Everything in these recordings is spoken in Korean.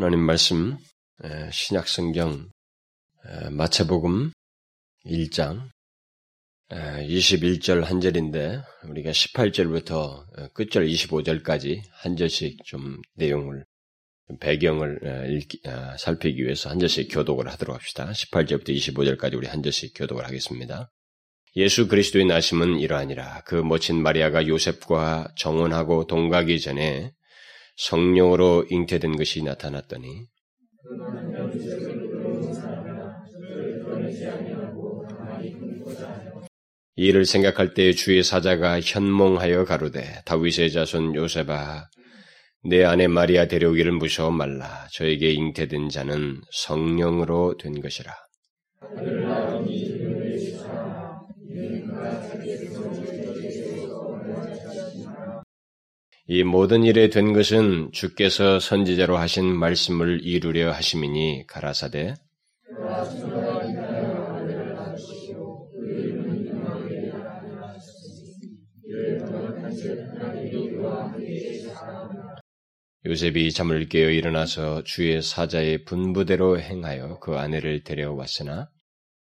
하나님 말씀 신약 성경 마태복음 1장 21절 한 절인데 우리가 18절부터 끝절 25절까지 한 절씩 좀 내용을 배경을 읽기, 살피기 위해서 한 절씩 교독을 하도록 합시다. 18절부터 25절까지 우리 한 절씩 교독을 하겠습니다. 예수 그리스도의 나심은 이러하니라. 그 모친 마리아가 요셉과 정혼하고 동가기 전에 성령으로 잉태된 것이 나타났더니 이를 생각할 때 주의 사자가 현몽하여 가로되 다윗의 자손 요셉아 내 아내 마리아 데려오기를 무서워 말라. 저에게 잉태된 자는 성령으로 된 것이라 이 모든 일에 된 것은 주께서 선지자로 하신 말씀을 이루려 하심이니 가라사대 요셉이 잠을 깨어 일어나서 주의 사자의 분부대로 행하여 그 아내를 데려왔으나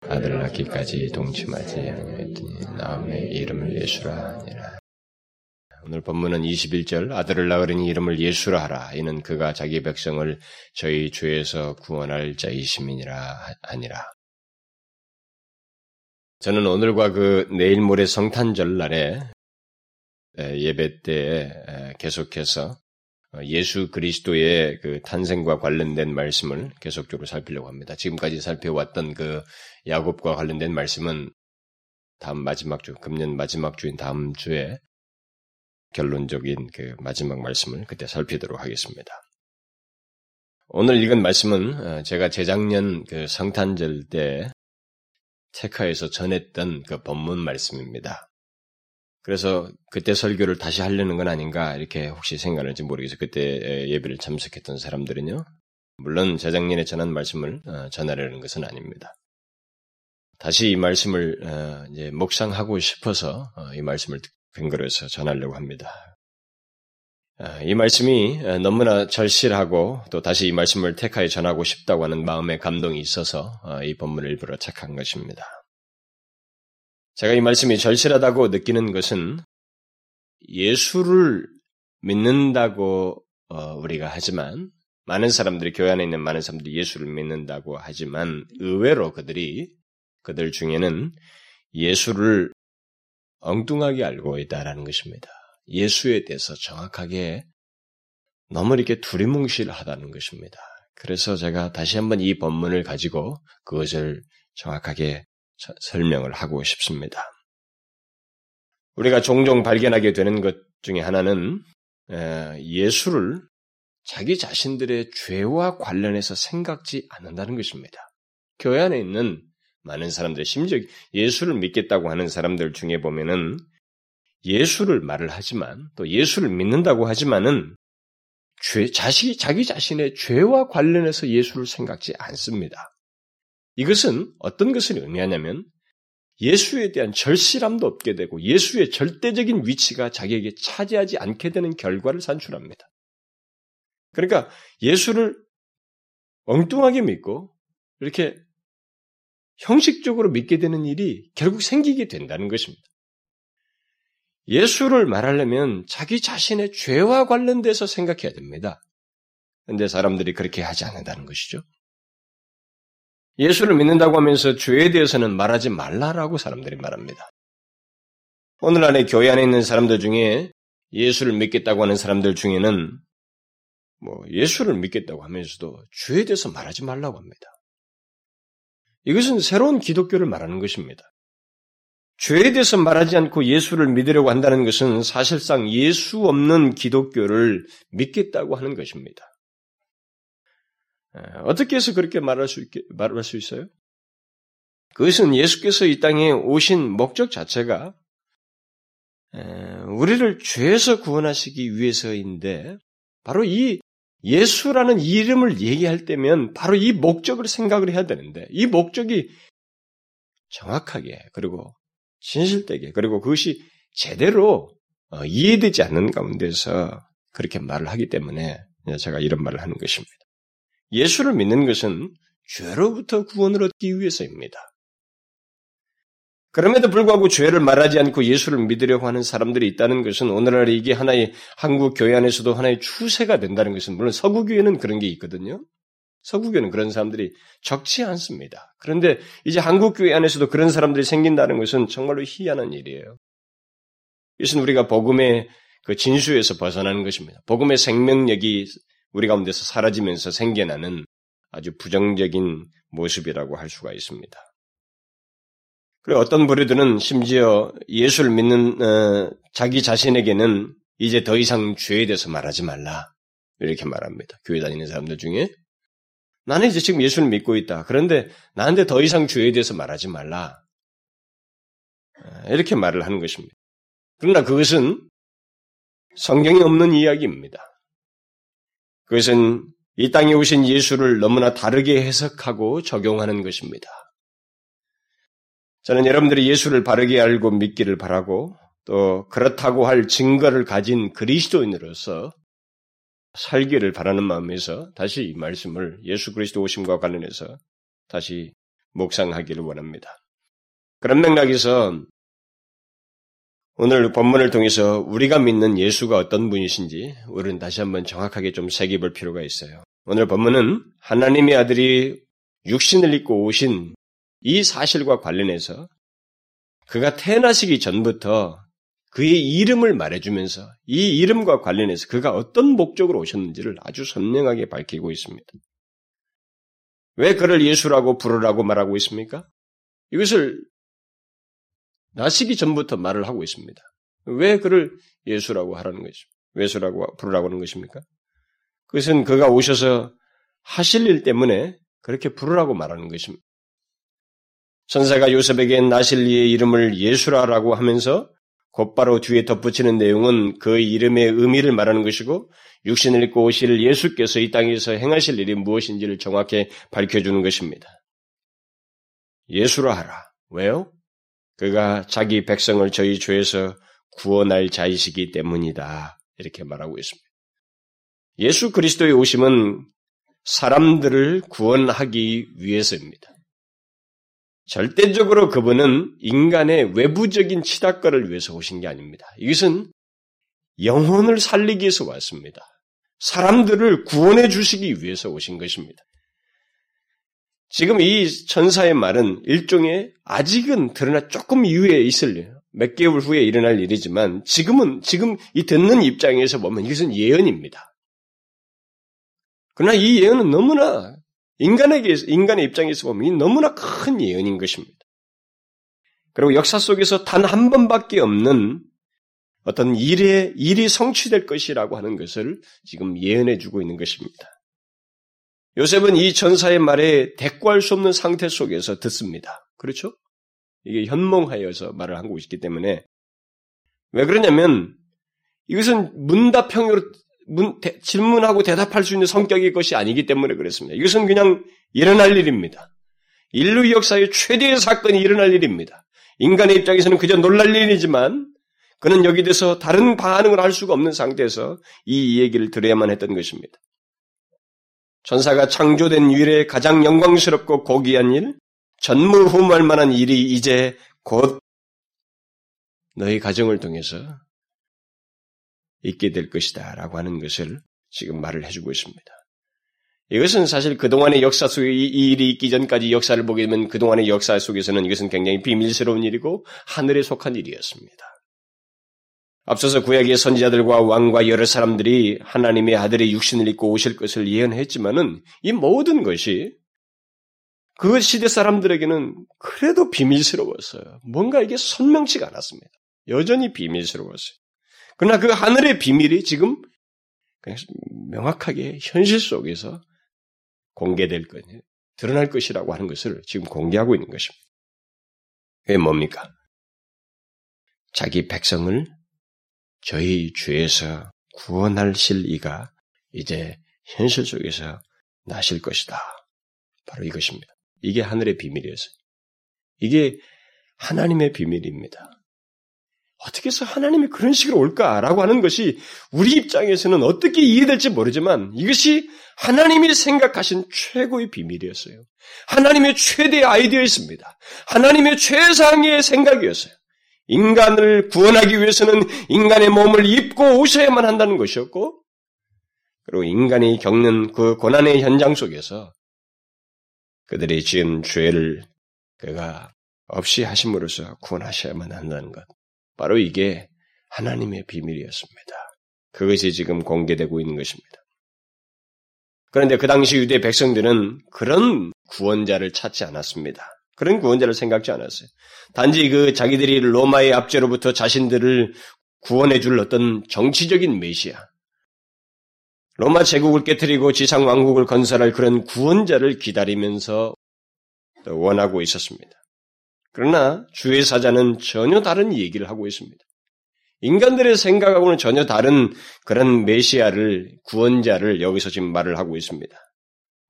아들 낳기까지 동침하지 아니하였더니 나음의 이름을 예수라 하니라. 오늘 본문은 21절 아들을 낳으려니 이름을 예수라 하라. 이는 그가 자기 백성을 저희 죄에서 구원할 자이심이니라 하니라. 저는 오늘과 그 내일 모레 성탄절 날에 예배 때 계속해서 예수 그리스도의 그 탄생과 관련된 말씀을 계속적으로 살피려고 합니다. 지금까지 살펴왔던 그 야곱과 관련된 말씀은 다음 마지막 주, 금년 마지막 주인 다음 주에 결론적인 그 마지막 말씀을 그때 살피도록 하겠습니다. 오늘 읽은 말씀은 어, 제가 재작년 그 성탄절 때 체카에서 전했던 그 본문 말씀입니다. 그래서 그때 설교를 다시 하려는 건 아닌가 이렇게 혹시 생각할지 모르겠어요. 그때 예배를 참석했던 사람들은요. 물론 재작년에 전한 말씀을 어, 전하려는 것은 아닙니다. 다시 이 말씀을 어, 이제 묵상하고 싶어서 이 말씀을 근거로 해서 전하려고 합니다. 아, 이 말씀이 너무나 절실하고 또 다시 이 말씀을 테카에 전하고 싶다고 하는 마음의 감동이 있어서 아, 이 본문을 일부러 착한 것입니다. 제가 이 말씀이 절실하다고 느끼는 것은 예수를 믿는다고 어, 우리가 하지만 많은 사람들이 교회 안에 있는 많은 사람들이 예수를 믿는다고 하지만 의외로 그들이 그들 중에는 예수를 엉뚱하게 알고 있다라는 것입니다. 예수에 대해서 정확하게 너무 이렇게 두리뭉실하다는 것입니다. 그래서 제가 다시 한번 이 본문을 가지고 그것을 정확하게 설명을 하고 싶습니다. 우리가 종종 발견하게 되는 것 중에 하나는 예수를 자기 자신들의 죄와 관련해서 생각지 않는다는 것입니다. 교회 안에 있는 많은 사람들, 심지어 예수를 믿겠다고 하는 사람들 중에 보면은 예수를 말을 하지만 또 예수를 믿는다고 하지만은 죄, 자식, 자기 자신의 죄와 관련해서 예수를 생각지 않습니다. 이것은 어떤 것을 의미하냐면 예수에 대한 절실함도 없게 되고 예수의 절대적인 위치가 자기에게 차지하지 않게 되는 결과를 산출합니다. 그러니까 예수를 엉뚱하게 믿고 이렇게 형식적으로 믿게 되는 일이 결국 생기게 된다는 것입니다. 예수를 말하려면 자기 자신의 죄와 관련돼서 생각해야 됩니다. 그런데 사람들이 그렇게 하지 않는다는 것이죠. 예수를 믿는다고 하면서 죄에 대해서는 말하지 말라라고 사람들이 말합니다. 오늘 안에 교회 안에 있는 사람들 중에 예수를 믿겠다고 하는 사람들 중에는 뭐 예수를 믿겠다고 하면서도 죄에 대해서 말하지 말라고 합니다. 이것은 새로운 기독교를 말하는 것입니다. 죄에 대해서 말하지 않고 예수를 믿으려고 한다는 것은 사실상 예수 없는 기독교를 믿겠다고 하는 것입니다. 어떻게 해서 그렇게 말할 수, 있게, 말할 수 있어요? 그것은 예수께서 이 땅에 오신 목적 자체가 우리를 죄에서 구원하시기 위해서인데 바로 이 예수라는 이름을 얘기할 때면 바로 이 목적을 생각을 해야 되는데 이 목적이 정확하게 그리고 진실되게 그리고 그것이 제대로 어, 이해되지 않는 가운데서 그렇게 말을 하기 때문에 제가 이런 말을 하는 것입니다. 예수를 믿는 것은 죄로부터 구원을 얻기 위해서입니다. 그럼에도 불구하고 죄를 말하지 않고 예수를 믿으려고 하는 사람들이 있다는 것은 오늘날 이게 하나의 한국 교회 안에서도 하나의 추세가 된다는 것은 물론 서구 교회는 그런 게 있거든요. 서구 교회는 그런 사람들이 적지 않습니다. 그런데 이제 한국 교회 안에서도 그런 사람들이 생긴다는 것은 정말로 희한한 일이에요. 이것은 우리가 복음의 그 진수에서 벗어나는 것입니다. 복음의 생명력이 우리 가운데서 사라지면서 생겨나는 아주 부정적인 모습이라고 할 수가 있습니다. 그리고 어떤 부류들은 심지어 예수를 믿는 어, 자기 자신에게는 이제 더 이상 죄에 대해서 말하지 말라 이렇게 말합니다. 교회 다니는 사람들 중에 나는 이제 지금 예수를 믿고 있다. 그런데 나한테 더 이상 죄에 대해서 말하지 말라 어, 이렇게 말을 하는 것입니다. 그러나 그것은 성경에 없는 이야기입니다. 그것은 이 땅에 오신 예수를 너무나 다르게 해석하고 적용하는 것입니다. 저는 여러분들이 예수를 바르게 알고 믿기를 바라고 또 그렇다고 할 증거를 가진 그리스도인으로서 살기를 바라는 마음에서 다시 이 말씀을 예수 그리스도 오심과 관련해서 다시 묵상하기를 원합니다. 그런 맥락에서 오늘 본문을 통해서 우리가 믿는 예수가 어떤 분이신지 우리는 다시 한번 정확하게 좀 새겨볼 필요가 있어요. 오늘 본문은 하나님의 아들이 육신을 입고 오신 이 사실과 관련해서 그가 태어나시기 전부터 그의 이름을 말해주면서 이 이름과 관련해서 그가 어떤 목적으로 오셨는지를 아주 선명하게 밝히고 있습니다. 왜 그를 예수라고 부르라고 말하고 있습니까? 이것을 나시기 전부터 말을 하고 있습니다. 왜 그를 예수라고 하라는 것이, 예수라고 부르라고 하는 것입니까? 그것은 그가 오셔서 하실 일 때문에 그렇게 부르라고 말하는 것입니다. 천사가 요셉에게 나실리의 이름을 예수라라고 하면서 곧바로 뒤에 덧붙이는 내용은 그 이름의 의미를 말하는 것이고 육신을 입고 오실 예수께서 이 땅에서 행하실 일이 무엇인지를 정확히 밝혀주는 것입니다. 예수라 하라. 왜요? 그가 자기 백성을 저희 죄에서 구원할 자이시기 때문이다. 이렇게 말하고 있습니다. 예수 그리스도의 오심은 사람들을 구원하기 위해서입니다. 절대적으로 그분은 인간의 외부적인 치닫거를 위해서 오신 게 아닙니다. 이것은 영혼을 살리기 위해서 왔습니다. 사람들을 구원해 주시기 위해서 오신 것입니다. 지금 이 천사의 말은 일종의 아직은 드러나 조금 이후에 있을 몇 개월 후에 일어날 일이지만 지금은 지금 이 듣는 입장에서 보면 이것은 예언입니다. 그러나 이 예언은 너무나 인간에게 인간의 입장에서 보면 이 너무나 큰 예언인 것입니다. 그리고 역사 속에서 단 한 번밖에 없는 어떤 일의 일이 성취될 것이라고 하는 것을 지금 예언해 주고 있는 것입니다. 요셉은 이 전사의 말에 대꾸할 수 없는 상태 속에서 듣습니다. 그렇죠? 이게 현몽하여서 말을 하고 있기 때문에 왜 그러냐면 이것은 문답형으로 문, 대, 질문하고 대답할 수 있는 성격의 것이 아니기 때문에 그렇습니다. 이것은 그냥 일어날 일입니다. 인류 역사의 최대의 사건이 일어날 일입니다. 인간의 입장에서는 그저 놀랄 일이지만 그는 여기 대해서 다른 반응을 할 수가 없는 상태에서 이 얘기를 들어야만 했던 것입니다. 전사가 창조된 일에 가장 영광스럽고 고귀한 일, 전무후무할 만한 일이 이제 곧 너희 가정을 통해서 있게 될 것이다 라고 하는 것을 지금 말을 해주고 있습니다. 이것은 사실 그동안의 역사 속에 이 일이 있기 전까지 역사를 보게 되면 그동안의 역사 속에서는 이것은 굉장히 비밀스러운 일이고 하늘에 속한 일이었습니다. 앞서서 구약의 선지자들과 왕과 여러 사람들이 하나님의 아들의 육신을 입고 오실 것을 예언했지만은 이 모든 것이 그 시대 사람들에게는 그래도 비밀스러웠어요. 뭔가 이게 선명치가 않았습니다. 여전히 비밀스러웠어요. 그러나 그 하늘의 비밀이 지금 명확하게 현실 속에서 공개될 것, 드러날 것이라고 하는 것을 지금 공개하고 있는 것입니다. 그게 뭡니까? 자기 백성을 저희 죄에서 구원하실 이가 이제 현실 속에서 나실 것이다. 바로 이것입니다. 이게 하늘의 비밀이었어요. 이게 하나님의 비밀입니다. 어떻게 해서 하나님이 그런 식으로 올까라고 하는 것이 우리 입장에서는 어떻게 이해될지 모르지만 이것이 하나님이 생각하신 최고의 비밀이었어요. 하나님의 최대 아이디어였습니다. 하나님의 최상의 생각이었어요. 인간을 구원하기 위해서는 인간의 몸을 입고 오셔야만 한다는 것이었고, 그리고 인간이 겪는 그 고난의 현장 속에서 그들이 지은 죄를 그가 없이 하심으로써 구원하셔야만 한다는 것. 바로 이게 하나님의 비밀이었습니다. 그것이 지금 공개되고 있는 것입니다. 그런데 그 당시 유대 백성들은 그런 구원자를 찾지 않았습니다. 그런 구원자를 생각지 않았어요. 단지 그 자기들이 로마의 압제로부터 자신들을 구원해 줄 어떤 정치적인 메시아, 로마 제국을 깨뜨리고 지상 왕국을 건설할 그런 구원자를 기다리면서 원하고 있었습니다. 그러나 주의 사자는 전혀 다른 얘기를 하고 있습니다. 인간들의 생각하고는 전혀 다른 그런 메시아를 구원자를 여기서 지금 말을 하고 있습니다.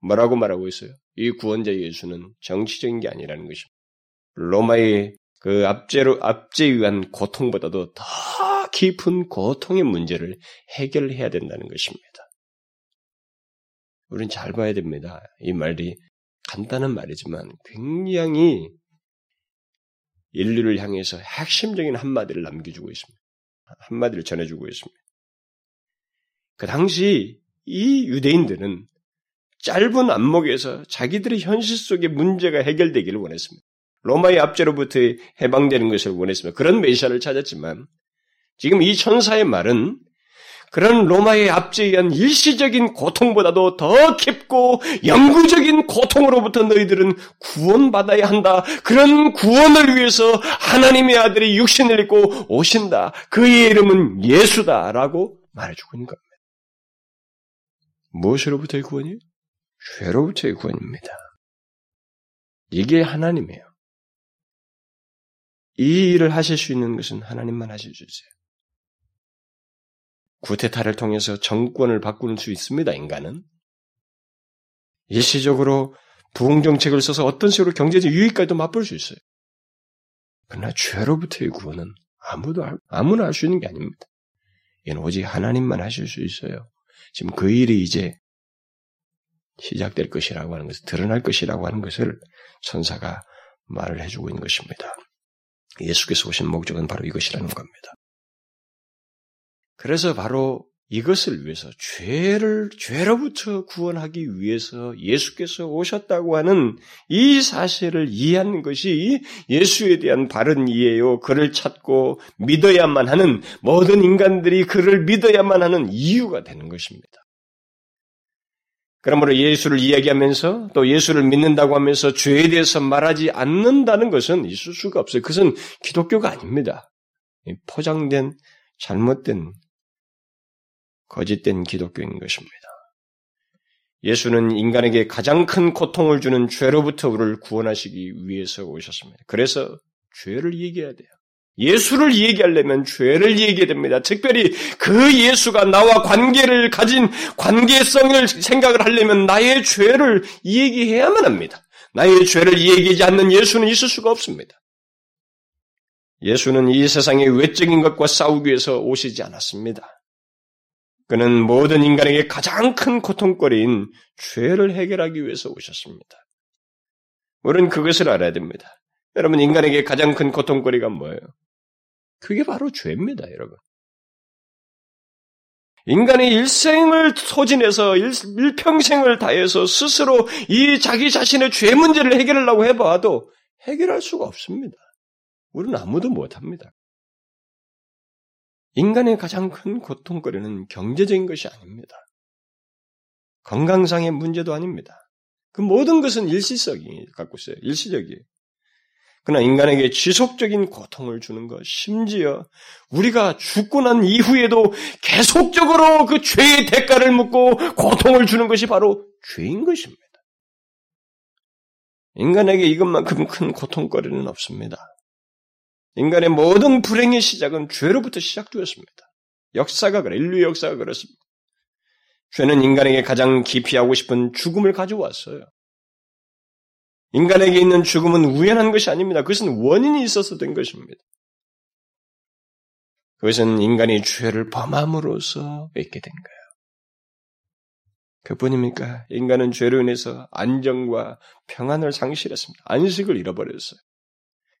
뭐라고 말하고 있어요? 이 구원자 예수는 정치적인 게 아니라는 것입니다. 로마의 그 압제로 압제에 의한 고통보다도 더 깊은 고통의 문제를 해결해야 된다는 것입니다. 우리는 잘 봐야 됩니다. 이 말이 간단한 말이지만 굉장히 인류를 향해서 핵심적인 한마디를 남겨주고 있습니다. 한마디를 전해주고 있습니다. 그 당시 이 유대인들은 짧은 안목에서 자기들의 현실 속의 문제가 해결되기를 원했습니다. 로마의 압제로부터 해방되는 것을 원했습니다. 그런 메시아를 찾았지만 지금 이 천사의 말은 그런 로마의 압제에 의한 일시적인 고통보다도 더 깊고 영구적인 고통으로부터 너희들은 구원받아야 한다. 그런 구원을 위해서 하나님의 아들이 육신을 입고 오신다. 그의 이름은 예수다라고 말해주고 있는 겁니다. 무엇으로부터의 구원이요? 죄로부터의 구원입니다. 이게 하나님이에요. 이 일을 하실 수 있는 것은 하나님만 하실 수 있어요. 구테타를 통해서 정권을 바꾸는 수 있습니다, 인간은. 일시적으로 부흥정책을 써서 어떤 식으로 경제적 유익까지도 맛볼 수 있어요. 그러나 죄로부터의 구원은 아무도, 아무나 할 수 있는 게 아닙니다. 이는 오직 하나님만 하실 수 있어요. 지금 그 일이 이제 시작될 것이라고 하는 것을, 드러날 것이라고 하는 것을 천사가 말을 해주고 있는 것입니다. 예수께서 오신 목적은 바로 이것이라는 겁니다. 그래서 바로 이것을 위해서 죄를 죄로부터 구원하기 위해서 예수께서 오셨다고 하는 이 사실을 이해하는 것이 예수에 대한 바른 이해요. 그를 찾고 믿어야만 하는 모든 인간들이 그를 믿어야만 하는 이유가 되는 것입니다. 그러므로 예수를 이야기하면서 또 예수를 믿는다고 하면서 죄에 대해서 말하지 않는다는 것은 있을 수가 없어요. 그것은 기독교가 아닙니다. 포장된 잘못된 거짓된 기독교인 것입니다. 예수는 인간에게 가장 큰 고통을 주는 죄로부터 우리를 구원하시기 위해서 오셨습니다. 그래서 죄를 얘기해야 돼요. 예수를 얘기하려면 죄를 얘기해야 됩니다. 특별히 그 예수가 나와 관계를 가진 관계성을 생각을 하려면 나의 죄를 얘기해야만 합니다. 나의 죄를 얘기하지 않는 예수는 있을 수가 없습니다. 예수는 이 세상의 외적인 것과 싸우기 위해서 오시지 않았습니다. 그는 모든 인간에게 가장 큰 고통거리인 죄를 해결하기 위해서 오셨습니다. 우리는 그것을 알아야 됩니다. 여러분, 인간에게 가장 큰 고통거리가 뭐예요? 그게 바로 죄입니다, 여러분. 인간의 일생을 소진해서 일, 일평생을 다해서 스스로 이 자기 자신의 죄 문제를 해결하려고 해봐도 해결할 수가 없습니다. 우리는 아무도 못합니다. 인간의 가장 큰 고통거리는 경제적인 것이 아닙니다. 건강상의 문제도 아닙니다. 그 모든 것은 일시적이 갖고 있어요. 일시적이에요. 그러나 인간에게 지속적인 고통을 주는 것, 심지어 우리가 죽고 난 이후에도 계속적으로 그 죄의 대가를 묻고 고통을 주는 것이 바로 죄인 것입니다. 인간에게 이것만큼 큰 고통거리는 없습니다. 인간의 모든 불행의 시작은 죄로부터 시작되었습니다. 역사가 그래, 인류 역사가 그렇습니다. 죄는 인간에게 가장 기피하고 싶은 죽음을 가져왔어요. 인간에게 있는 죽음은 우연한 것이 아닙니다. 그것은 원인이 있어서 된 것입니다. 그것은 인간이 죄를 범함으로써 있게 된 거예요. 그뿐입니까? 인간은 죄로 인해서 안정과 평안을 상실했습니다. 안식을 잃어버렸어요.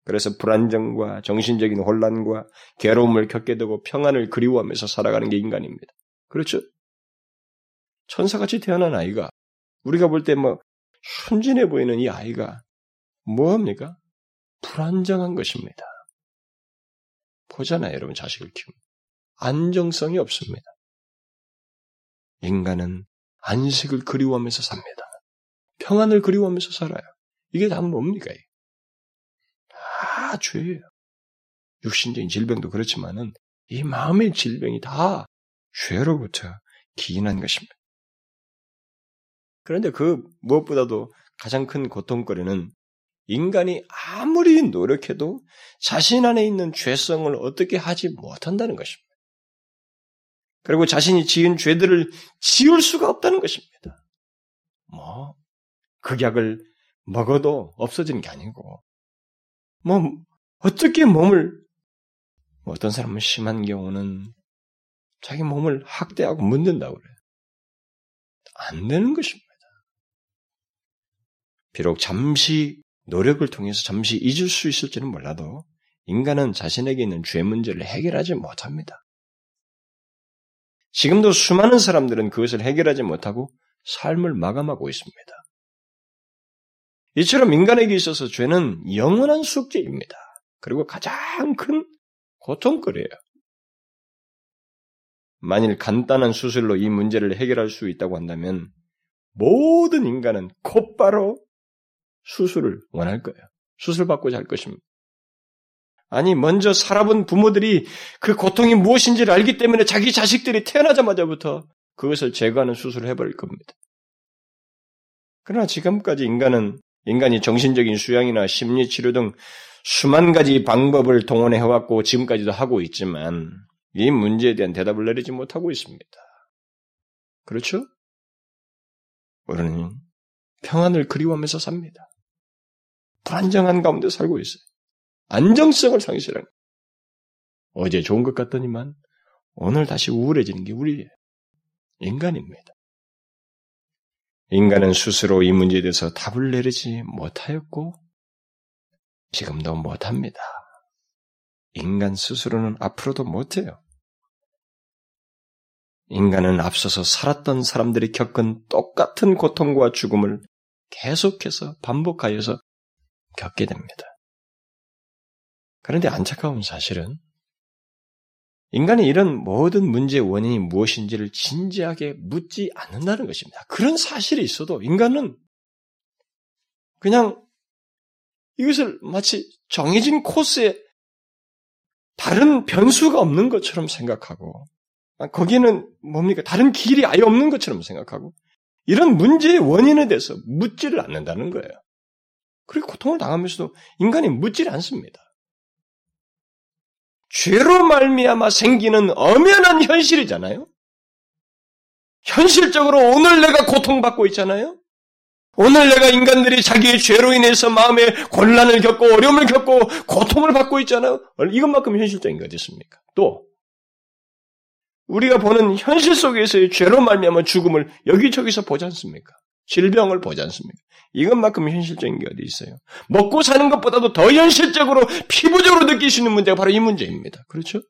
그래서 불안정과 정신적인 혼란과 괴로움을 겪게 되고 평안을 그리워하면서 살아가는 게 인간입니다. 그렇죠? 천사같이 태어난 아이가 우리가 볼때뭐 순진해 보이는 이 아이가 뭐합니까? 불안정한 것입니다. 보잖아요, 여러분 자식을 키우면 안정성이 없습니다. 인간은 안식을 그리워하면서 삽니다. 평안을 그리워하면서 살아요. 이게 다 뭡니까? 다 죄예요. 육신적인 질병도 그렇지만은 이 마음의 질병이 다 죄로부터 기인한 것입니다. 그런데 그 무엇보다도 가장 큰 고통거리는 인간이 아무리 노력해도 자신 안에 있는 죄성을 어떻게 하지 못한다는 것입니다. 그리고 자신이 지은 죄들을 지울 수가 없다는 것입니다. 뭐, 극약을 먹어도 없어지는 게 아니고, 뭐, 어떻게 몸을, 뭐 어떤 사람은 심한 경우는 자기 몸을 학대하고 묻는다고 그래요. 안 되는 것입니다. 비록 잠시 노력을 통해서 잠시 잊을 수 있을지는 몰라도 인간은 자신에게 있는 죄 문제를 해결하지 못합니다. 지금도 수많은 사람들은 그것을 해결하지 못하고 삶을 마감하고 있습니다. 이처럼 인간에게 있어서 죄는 영원한 숙제입니다. 그리고 가장 큰 고통거리예요. 만일 간단한 수술로 이 문제를 해결할 수 있다고 한다면 모든 인간은 곧바로 수술을 원할 거예요. 수술 받고자 할 것입니다. 아니, 먼저 살아본 부모들이 그 고통이 무엇인지를 알기 때문에 자기 자식들이 태어나자마자부터 그것을 제거하는 수술을 해버릴 겁니다. 그러나 지금까지 인간은 인간이 정신적인 수양이나 심리 치료 등 수만 가지 방법을 동원해 왔고 지금까지도 하고 있지만 이 문제에 대한 대답을 내리지 못하고 있습니다. 그렇죠? 우리는 평안을 그리워하면서 삽니다. 불안정한 가운데 살고 있어요. 안정성을 상실한 어제 좋은 것 같더니만 오늘 다시 우울해지는 게 우리예요. 인간입니다. 인간은 스스로 이 문제에 대해서 답을 내리지 못하였고 지금도 못합니다. 인간 스스로는 앞으로도 못해요. 인간은 앞서서 살았던 사람들이 겪은 똑같은 고통과 죽음을 계속해서 반복하여서 겪게 됩니다. 그런데 안타까운 사실은 인간이 이런 모든 문제의 원인이 무엇인지를 진지하게 묻지 않는다는 것입니다. 그런 사실이 있어도 인간은 그냥 이것을 마치 정해진 코스에 다른 변수가 없는 것처럼 생각하고 거기에는 뭡니까? 다른 길이 아예 없는 것처럼 생각하고 이런 문제의 원인에 대해서 묻지를 않는다는 거예요. 그리고 고통을 당하면서도 인간이 묻지를 않습니다. 죄로 말미암아 생기는 엄연한 현실이잖아요. 현실적으로 오늘 내가 고통받고 있잖아요. 오늘 내가 인간들이 자기의 죄로 인해서 마음에 곤란을 겪고 어려움을 겪고 고통을 받고 있잖아요. 이것만큼 현실적인 게 어디 있습니까? 또 우리가 보는 현실 속에서의 죄로 말미암아 죽음을 여기저기서 보지 않습니까? 질병을 보지 않습니까? 이것만큼 현실적인 게 어디 있어요? 먹고 사는 것보다도 더 현실적으로 피부적으로 느낄 수 있는 문제가 바로 이 문제입니다. 그렇죠?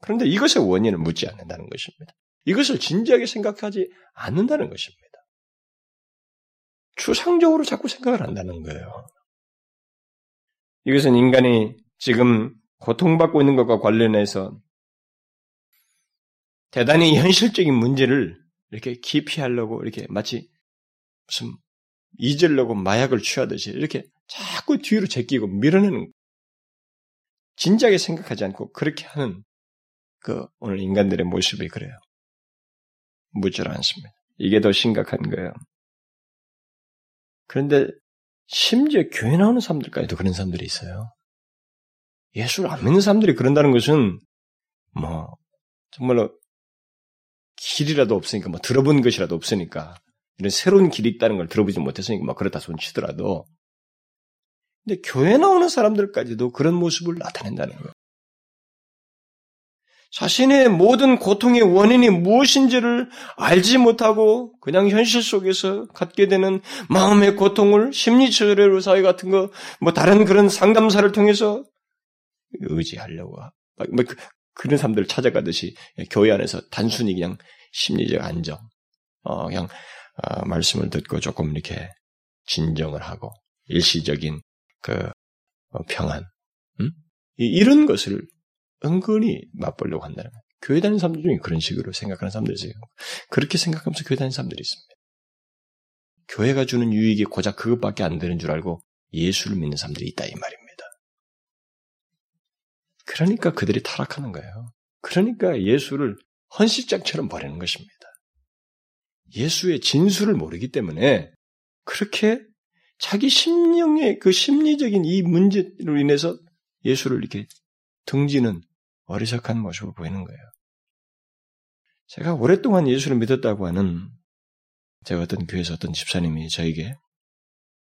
그런데 이것의 원인을 묻지 않는다는 것입니다. 이것을 진지하게 생각하지 않는다는 것입니다. 추상적으로 자꾸 생각을 한다는 거예요. 이것은 인간이 지금 고통받고 있는 것과 관련해서 대단히 현실적인 문제를 이렇게 기피하려고 이렇게 마치 무슨 잊으려고 마약을 취하듯이 이렇게 자꾸 뒤로 제끼고 밀어내는 진작에 생각하지 않고 그렇게 하는 그 오늘 인간들의 모습이 그래요. 무질 않습니다. 이게 더 심각한 거예요. 그런데 심지어 교회 나오는 사람들까지도 그런 사람들이 있어요. 예수를 안 믿는 사람들이 그런다는 것은 뭐 정말로 길이라도 없으니까 뭐 들어본 것이라도 없으니까 이런 새로운 길이 있다는 걸 들어보지 못했으니까 막 그렇다 손치더라도 근데 교회 나오는 사람들까지도 그런 모습을 나타낸다는 거예요. 자신의 모든 고통의 원인이 무엇인지를 알지 못하고 그냥 현실 속에서 갖게 되는 마음의 고통을 심리치료 사회 같은 거, 뭐 다른 그런 상담사를 통해서 의지하려고. 뭐 그, 그런 사람들을 찾아가듯이 교회 안에서 단순히 그냥 심리적 안정, 어, 그냥 어, 말씀을 듣고 조금 이렇게 진정을 하고 일시적인 그 어, 평안, 음? 이런 것을 은근히 맛보려고 한다는 거예요. 교회 다니는 사람들 중에 그런 식으로 생각하는 사람들이 있어요. 그렇게 생각하면서 교회 다니는 사람들이 있습니다. 교회가 주는 유익이 고작 그것밖에 안 되는 줄 알고 예수를 믿는 사람들이 있다 이 말입니다. 그러니까 그들이 타락하는 거예요. 그러니까 예수를 헌시장처럼 버리는 것입니다. 예수의 진수를 모르기 때문에 그렇게 자기 심령의 그 심리적인 이 문제로 인해서 예수를 이렇게 등지는 어리석한 모습을 보이는 거예요. 제가 오랫동안 예수를 믿었다고 하는 제가 어떤 교회에서 어떤 집사님이 저에게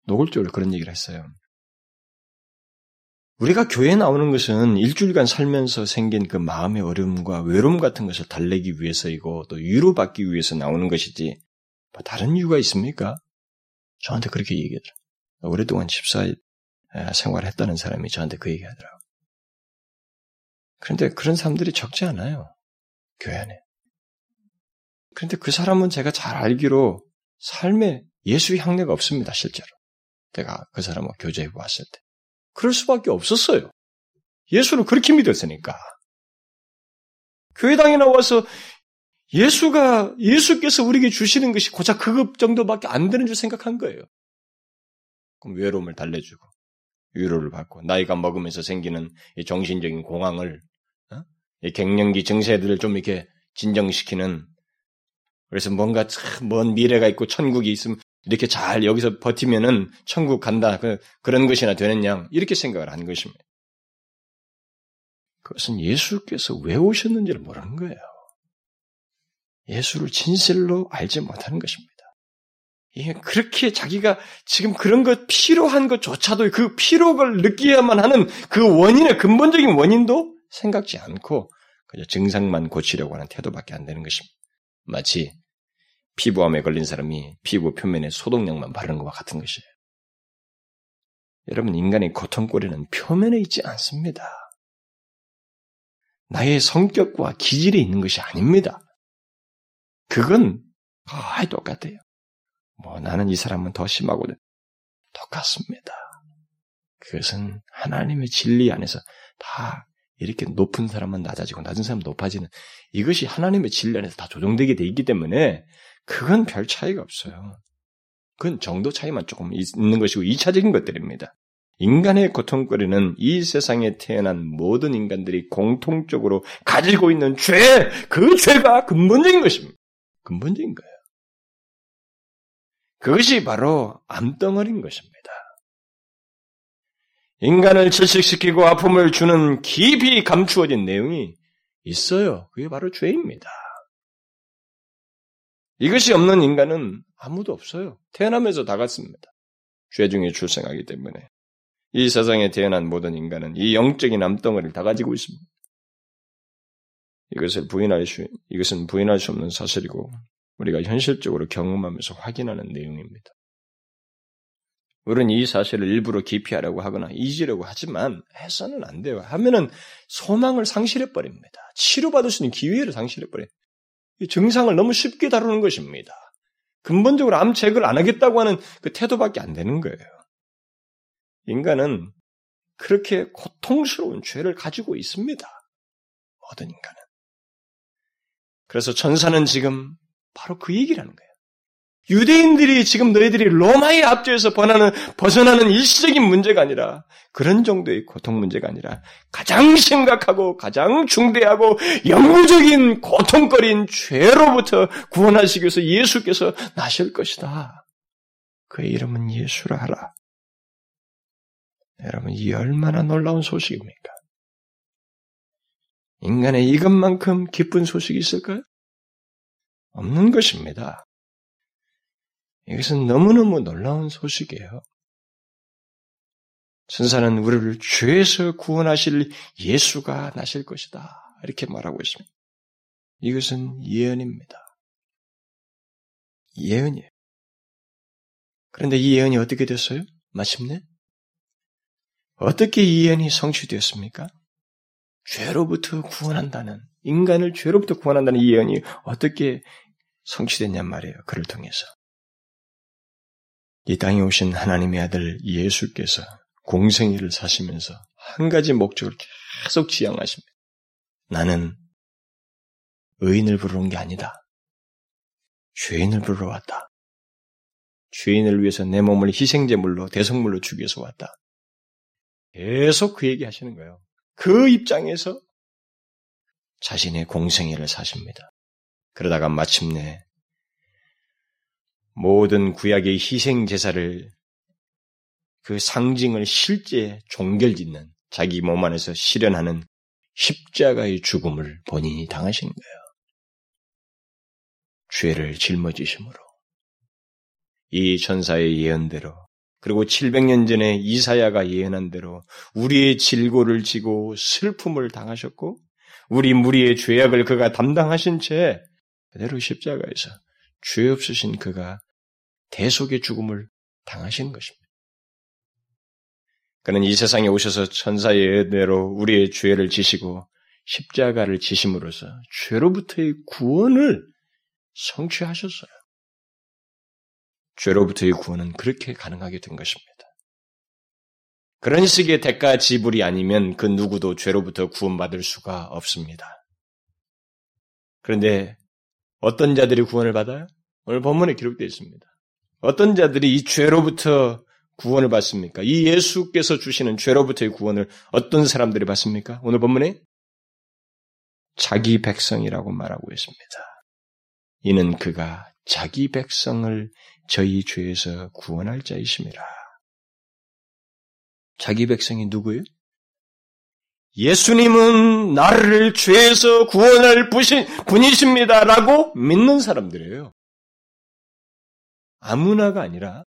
노골적으로 그런 얘기를 했어요. 우리가 교회에 나오는 것은 일주일간 살면서 생긴 그 마음의 어려움과 외로움 같은 것을 달래기 위해서이고 또 위로받기 위해서 나오는 것이지 뭐 다른 이유가 있습니까? 저한테 그렇게 얘기하더라고요. 오랫동안 집사 생활을 했다는 사람이 저한테 그 얘기하더라고요. 그런데 그런 사람들이 적지 않아요. 교회 안에. 그런데 그 사람은 제가 잘 알기로 삶에 예수의 향내가 없습니다, 실제로. 내가 그 사람과 교제해 보았을 때. 그럴 수밖에 없었어요. 예수를 그렇게 믿었으니까. 교회당에 나와서 예수가, 예수께서 우리에게 주시는 것이 고작 그것 정도밖에 안 되는 줄 생각한 거예요. 그럼 외로움을 달래주고, 위로를 받고, 나이가 먹으면서 생기는 정신적인 공황을 갱년기 증세들을 좀 이렇게 진정시키는 그래서 뭔가 참 먼 미래가 있고 천국이 있으면 이렇게 잘 여기서 버티면은 천국 간다 그, 그런 것이나 되는 양 이렇게 생각을 한 것입니다. 그것은 예수께서 왜 오셨는지를 모르는 거예요. 예수를 진실로 알지 못하는 것입니다. 이게 그렇게 자기가 지금 그런 것 필요한 것조차도 그 필요를 느끼야만 하는 그 원인의 근본적인 원인도 생각지 않고 그저 증상만 고치려고 하는 태도밖에 안 되는 것입니다. 마치 피부암에 걸린 사람이 피부 표면에 소독약만 바르는 것과 같은 것이에요. 여러분, 인간의 고통거리는 표면에 있지 않습니다. 나의 성격과 기질에 있는 것이 아닙니다. 그건 거의 똑같아요. 뭐 나는 이 사람은 더 심하고 똑같습니다. 그것은 하나님의 진리 안에서 다 이렇게 높은 사람은 낮아지고 낮은 사람은 높아지는 이것이 하나님의 진리 안에서 다 조정되게 돼 있기 때문에 그건 별 차이가 없어요. 그건 정도 차이만 조금 있는 것이고 2차적인 것들입니다. 인간의 고통거리는 이 세상에 태어난 모든 인간들이 공통적으로 가지고 있는 죄, 그 죄가 근본적인 것입니다. 근본적인 거예요. 그것이 바로 암덩어리인 것입니다. 인간을 질식시키고 아픔을 주는 깊이 감추어진 내용이 있어요. 그게 바로 죄입니다. 이것이 없는 인간은 아무도 없어요. 태어나면서 다 같습니다. 죄 중에 출생하기 때문에. 이 세상에 태어난 모든 인간은 이 영적인 암덩어리를 다 가지고 있습니다. 이것을 부인할 수, 이것은 부인할 수 없는 사실이고, 우리가 현실적으로 경험하면서 확인하는 내용입니다. 우리는 이 사실을 일부러 기피하려고 하거나 잊으려고 하지만 해서는 안 돼요. 하면은 소망을 상실해 버립니다. 치료받을 수 있는 기회를 상실해 버려요. 증상을 너무 쉽게 다루는 것입니다. 근본적으로 암 제거를 안 하겠다고 하는 그 태도밖에 안 되는 거예요. 인간은 그렇게 고통스러운 죄를 가지고 있습니다. 모든 인간은. 그래서 천사는 지금 바로 그 얘기를 하는 거예요. 유대인들이 지금 너희들이 로마의 압제에서 번하는, 벗어나는 일시적인 문제가 아니라 그런 정도의 고통 문제가 아니라 가장 심각하고 가장 중대하고 영구적인 고통거린 죄로부터 구원하시기 위해서 예수께서 나실 것이다. 그의 이름은 예수라 하라. 여러분, 이 얼마나 놀라운 소식입니까? 인간의 이것만큼 기쁜 소식이 있을까요? 없는 것입니다. 이것은 너무너무 놀라운 소식이에요. 천사는 우리를 죄에서 구원하실 예수가 나실 것이다. 이렇게 말하고 있습니다. 이것은 예언입니다. 예언이에요. 그런데 이 예언이 어떻게 됐어요? 마침내 어떻게 이 예언이 성취되었습니까? 죄로부터 구원한다는 인간을 죄로부터 구원한다는 이 예언이 어떻게 성취됐냔 말이에요. 그를 통해서 이 땅에 오신 하나님의 아들 예수께서 공생애를 사시면서 한 가지 목적을 계속 지향하십니다. 나는 의인을 부르러 온 게 아니다. 죄인을 부르러 왔다. 죄인을 위해서 내 몸을 희생제물로 대성물로 위해서 왔다. 계속 그 얘기 하시는 거예요. 그 입장에서 자신의 공생애를 사십니다. 그러다가 마침내 모든 구약의 희생 제사를 그 상징을 실제 종결짓는 자기 몸 안에서 실현하는 십자가의 죽음을 본인이 당하신 거예요. 죄를 짊어지심으로 이 전사의 예언대로 그리고 700년 전에 이사야가 예언한 대로 우리의 질고를 지고 슬픔을 당하셨고 우리 무리의 죄악을 그가 담당하신 채 그대로 십자가에서 죄 없으신 그가 대속의 죽음을 당하신 것입니다. 그는 이 세상에 오셔서 천사의 예대로 우리의 죄를 지시고 십자가를 지심으로써 죄로부터의 구원을 성취하셨어요. 죄로부터의 구원은 그렇게 가능하게 된 것입니다. 그런 식의 대가 지불이 아니면 그 누구도 죄로부터 구원받을 수가 없습니다. 그런데 어떤 자들이 구원을 받아요? 오늘 본문에 기록되어 있습니다. 어떤 자들이 이 죄로부터 구원을 받습니까? 이 예수께서 주시는 죄로부터의 구원을 어떤 사람들이 받습니까? 오늘 본문에 자기 백성이라고 말하고 있습니다. 이는 그가 자기 백성을 저희 죄에서 구원할 자이심이라. 자기 백성이 누구예요? 예수님은 나를 죄에서 구원할 분이십니다라고 믿는 사람들이에요. 아무나가 아니라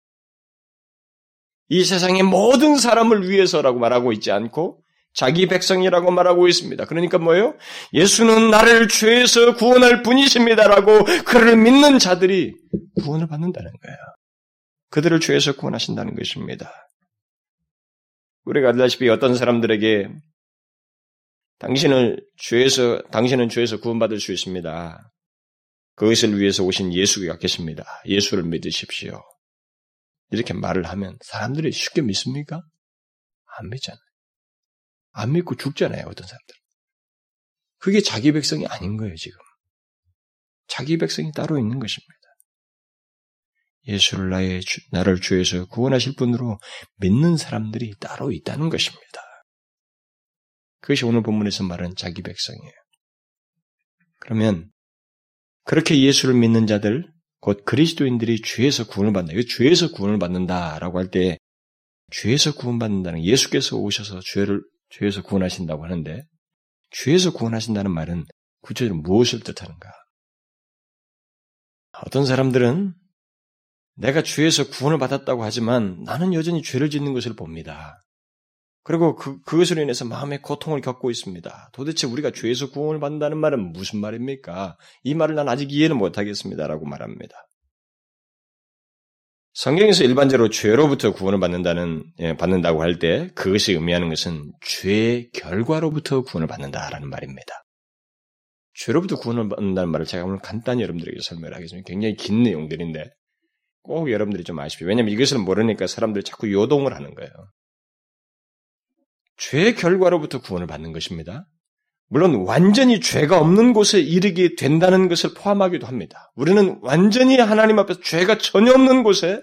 이 세상의 모든 사람을 위해서라고 말하고 있지 않고 자기 백성이라고 말하고 있습니다. 그러니까 뭐예요? 예수는 나를 죄에서 구원할 분이십니다라고 그를 믿는 자들이 구원을 받는다는 거예요. 그들을 죄에서 구원하신다는 것입니다. 우리가 알다시피 어떤 사람들에게 당신을 죄에서 당신은 죄에서 구원받을 수 있습니다. 그것을 위해서 오신 예수가 계십니다. 예수를 믿으십시오. 이렇게 말을 하면 사람들이 쉽게 믿습니까? 안 믿잖아요. 안 믿고 죽잖아요, 어떤 사람들. 그게 자기 백성이 아닌 거예요, 지금. 자기 백성이 따로 있는 것입니다. 예수를 나의 주, 나를 주에서 구원하실 분으로 믿는 사람들이 따로 있다는 것입니다. 그것이 오늘 본문에서 말하는 자기 백성이에요. 그러면 그렇게 예수를 믿는 자들, 곧 그리스도인들이 죄에서 구원을 받는다. 이 죄에서 구원을 받는다라고 할 때 죄에서 구원받는다는 예수께서 오셔서 죄를 죄에서 구원하신다고 하는데 죄에서 구원하신다는 말은 구체적으로 무엇을 뜻하는가? 어떤 사람들은 내가 죄에서 구원을 받았다고 하지만 나는 여전히 죄를 짓는 것을 봅니다. 그리고 그, 그것으로 인해서 마음의 고통을 겪고 있습니다. 도대체 우리가 죄에서 구원을 받는다는 말은 무슨 말입니까? 이 말을 난 아직 이해를 못하겠습니다 라고 말합니다. 성경에서 일반적으로 죄로부터 구원을 받는다는 예, 받는다고 할 때 그것이 의미하는 것은 죄의 결과로부터 구원을 받는다라는 말입니다. 죄로부터 구원을 받는다는 말을 제가 오늘 간단히 여러분들에게 설명을 하겠습니다. 굉장히 긴 내용들인데 꼭 여러분들이 좀 아십시오. 왜냐하면 이것을 모르니까 사람들이 자꾸 요동을 하는 거예요. 죄의 결과로부터 구원을 받는 것입니다. 물론 완전히 죄가 없는 곳에 이르게 된다는 것을 포함하기도 합니다. 우리는 완전히 하나님 앞에서 죄가 전혀 없는 곳에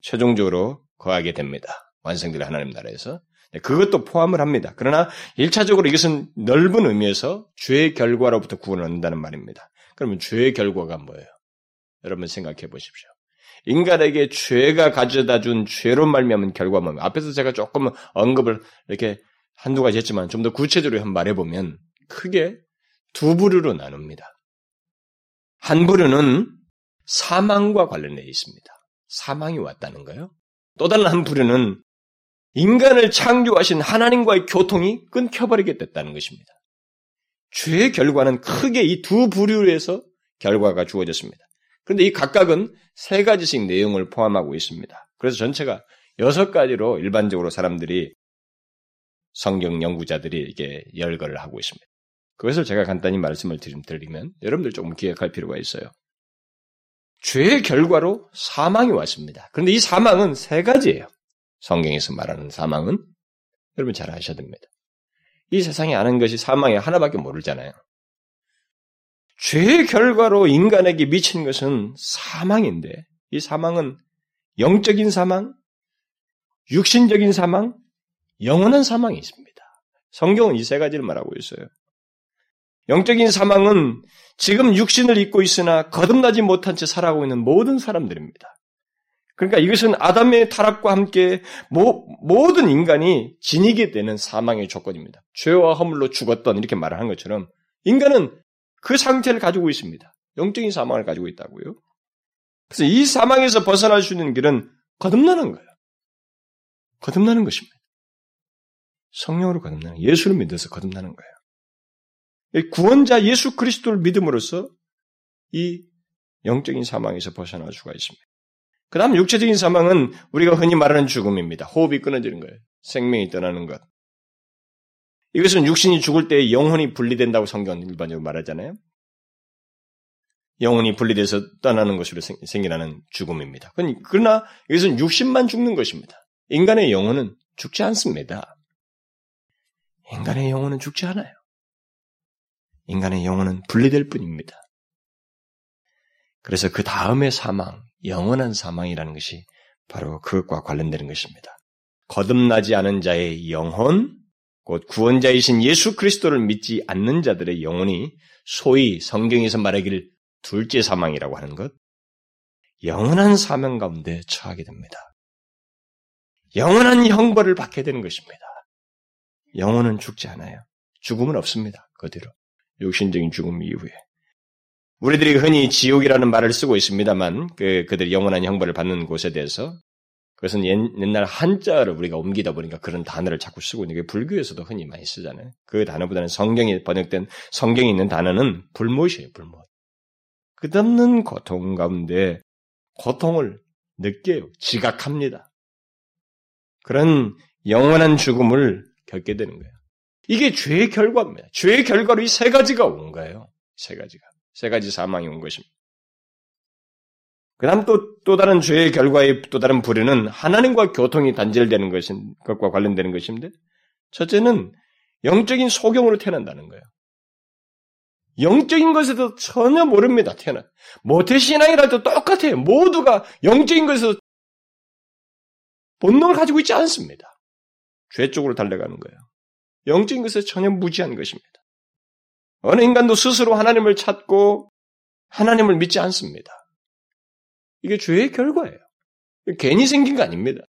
최종적으로 거하게 됩니다. 완성될 하나님 나라에서. 네, 그것도 포함을 합니다. 그러나 1차적으로 이것은 넓은 의미에서 죄의 결과로부터 구원을 얻는다는 말입니다. 그러면 죄의 결과가 뭐예요? 여러분 생각해 보십시오. 인간에게 죄가 가져다 준 죄로 말미암은 결과만 앞에서 제가 조금 언급을 이렇게 한두 가지 했지만 좀 더 구체적으로 한번 말해보면 크게 두 부류로 나눕니다. 한 부류는 사망과 관련되어 있습니다. 사망이 왔다는 거예요. 또 다른 한 부류는 인간을 창조하신 하나님과의 교통이 끊겨버리게 됐다는 것입니다. 죄의 결과는 크게 이 두 부류에서 결과가 주어졌습니다. 그런데 이 각각은 세 가지씩 내용을 포함하고 있습니다. 그래서 전체가 여섯 가지로 일반적으로 사람들이 성경 연구자들이 이게 열거를 하고 있습니다. 그것을 제가 간단히 말씀을 드리면 여러분들 조금 기억할 필요가 있어요. 죄의 결과로 사망이 왔습니다. 그런데 이 사망은 세 가지예요. 성경에서 말하는 사망은 여러분 잘 아셔야 됩니다. 이 세상에 아는 것이 사망이 하나밖에 모르잖아요. 죄의 결과로 인간에게 미친 것은 사망인데 이 사망은 영적인 사망, 육신적인 사망, 영원한 사망이 있습니다. 성경은 이 세 가지를 말하고 있어요. 영적인 사망은 지금 육신을 입고 있으나 거듭나지 못한 채 살아가고 있는 모든 사람들입니다. 그러니까 이것은 아담의 타락과 함께 모, 모든 인간이 지니게 되는 사망의 조건입니다. 죄와 허물로 죽었던 이렇게 말을 한 것처럼 인간은 그 상태를 가지고 있습니다. 영적인 사망을 가지고 있다고요. 그래서 이 사망에서 벗어날 수 있는 길은 거듭나는 거예요. 거듭나는 것입니다. 성령으로 거듭나는 예수를 믿어서 거듭나는 거예요. 구원자 예수 그리스도를 믿음으로써 이 영적인 사망에서 벗어날 수가 있습니다. 그 다음 육체적인 사망은 우리가 흔히 말하는 죽음입니다. 호흡이 끊어지는 거예요. 생명이 떠나는 것. 이것은 육신이 죽을 때 영혼이 분리된다고 성경은 일반적으로 말하잖아요. 영혼이 분리돼서 떠나는 것으로 생겨나는 죽음입니다. 그러나 이것은 육신만 죽는 것입니다. 인간의 영혼은 죽지 않습니다. 인간의 영혼은 죽지 않아요. 인간의 영혼은 분리될 뿐입니다. 그래서 그 다음의 사망, 영원한 사망이라는 것이 바로 그것과 관련되는 것입니다. 거듭나지 않은 자의 영혼, 곧 구원자이신 예수 그리스도를 믿지 않는 자들의 영혼이 소위 성경에서 말하기를 둘째 사망이라고 하는 것, 영원한 사명 가운데 처하게 됩니다. 영원한 형벌을 받게 되는 것입니다. 영혼은 죽지 않아요. 죽음은 없습니다. 그 뒤로. 육신적인 죽음 이후에. 우리들이 흔히 지옥이라는 말을 쓰고 있습니다만, 그, 그들이 영원한 형벌을 받는 곳에 대해서, 그것은 옛, 날 한자를 우리가 옮기다 보니까 그런 단어를 자꾸 쓰고 있는 게 불교에서도 흔히 많이 쓰잖아요. 그 단어보다는 성경에 번역된, 성경에 있는 단어는 불못이에요, 불못. 끝없는 고통 가운데 고통을 느껴요. 지각합니다. 그런 영원한 죽음을 겪게 되는 거예요. 이게 죄의 결과입니다. 죄의 결과로 이 세 가지가 온 거예요. 세 가지가. 세 가지 사망이 온 것입니다. 그 다음 또, 또 다른 죄의 결과의 또 다른 부류는 하나님과 교통이 단절되는 것인, 것과 관련되는 것인데, 첫째는 영적인 소경으로 태어난다는 거예요. 영적인 것에도 전혀 모릅니다, 태어나. 모태신앙이라도 똑같아요. 모두가 영적인 것에서 본능을 가지고 있지 않습니다. 죄 쪽으로 달려가는 거예요. 영적인 것에 전혀 무지한 것입니다. 어느 인간도 스스로 하나님을 찾고 하나님을 믿지 않습니다. 이게 죄의 결과예요. 괜히 생긴 거 아닙니다.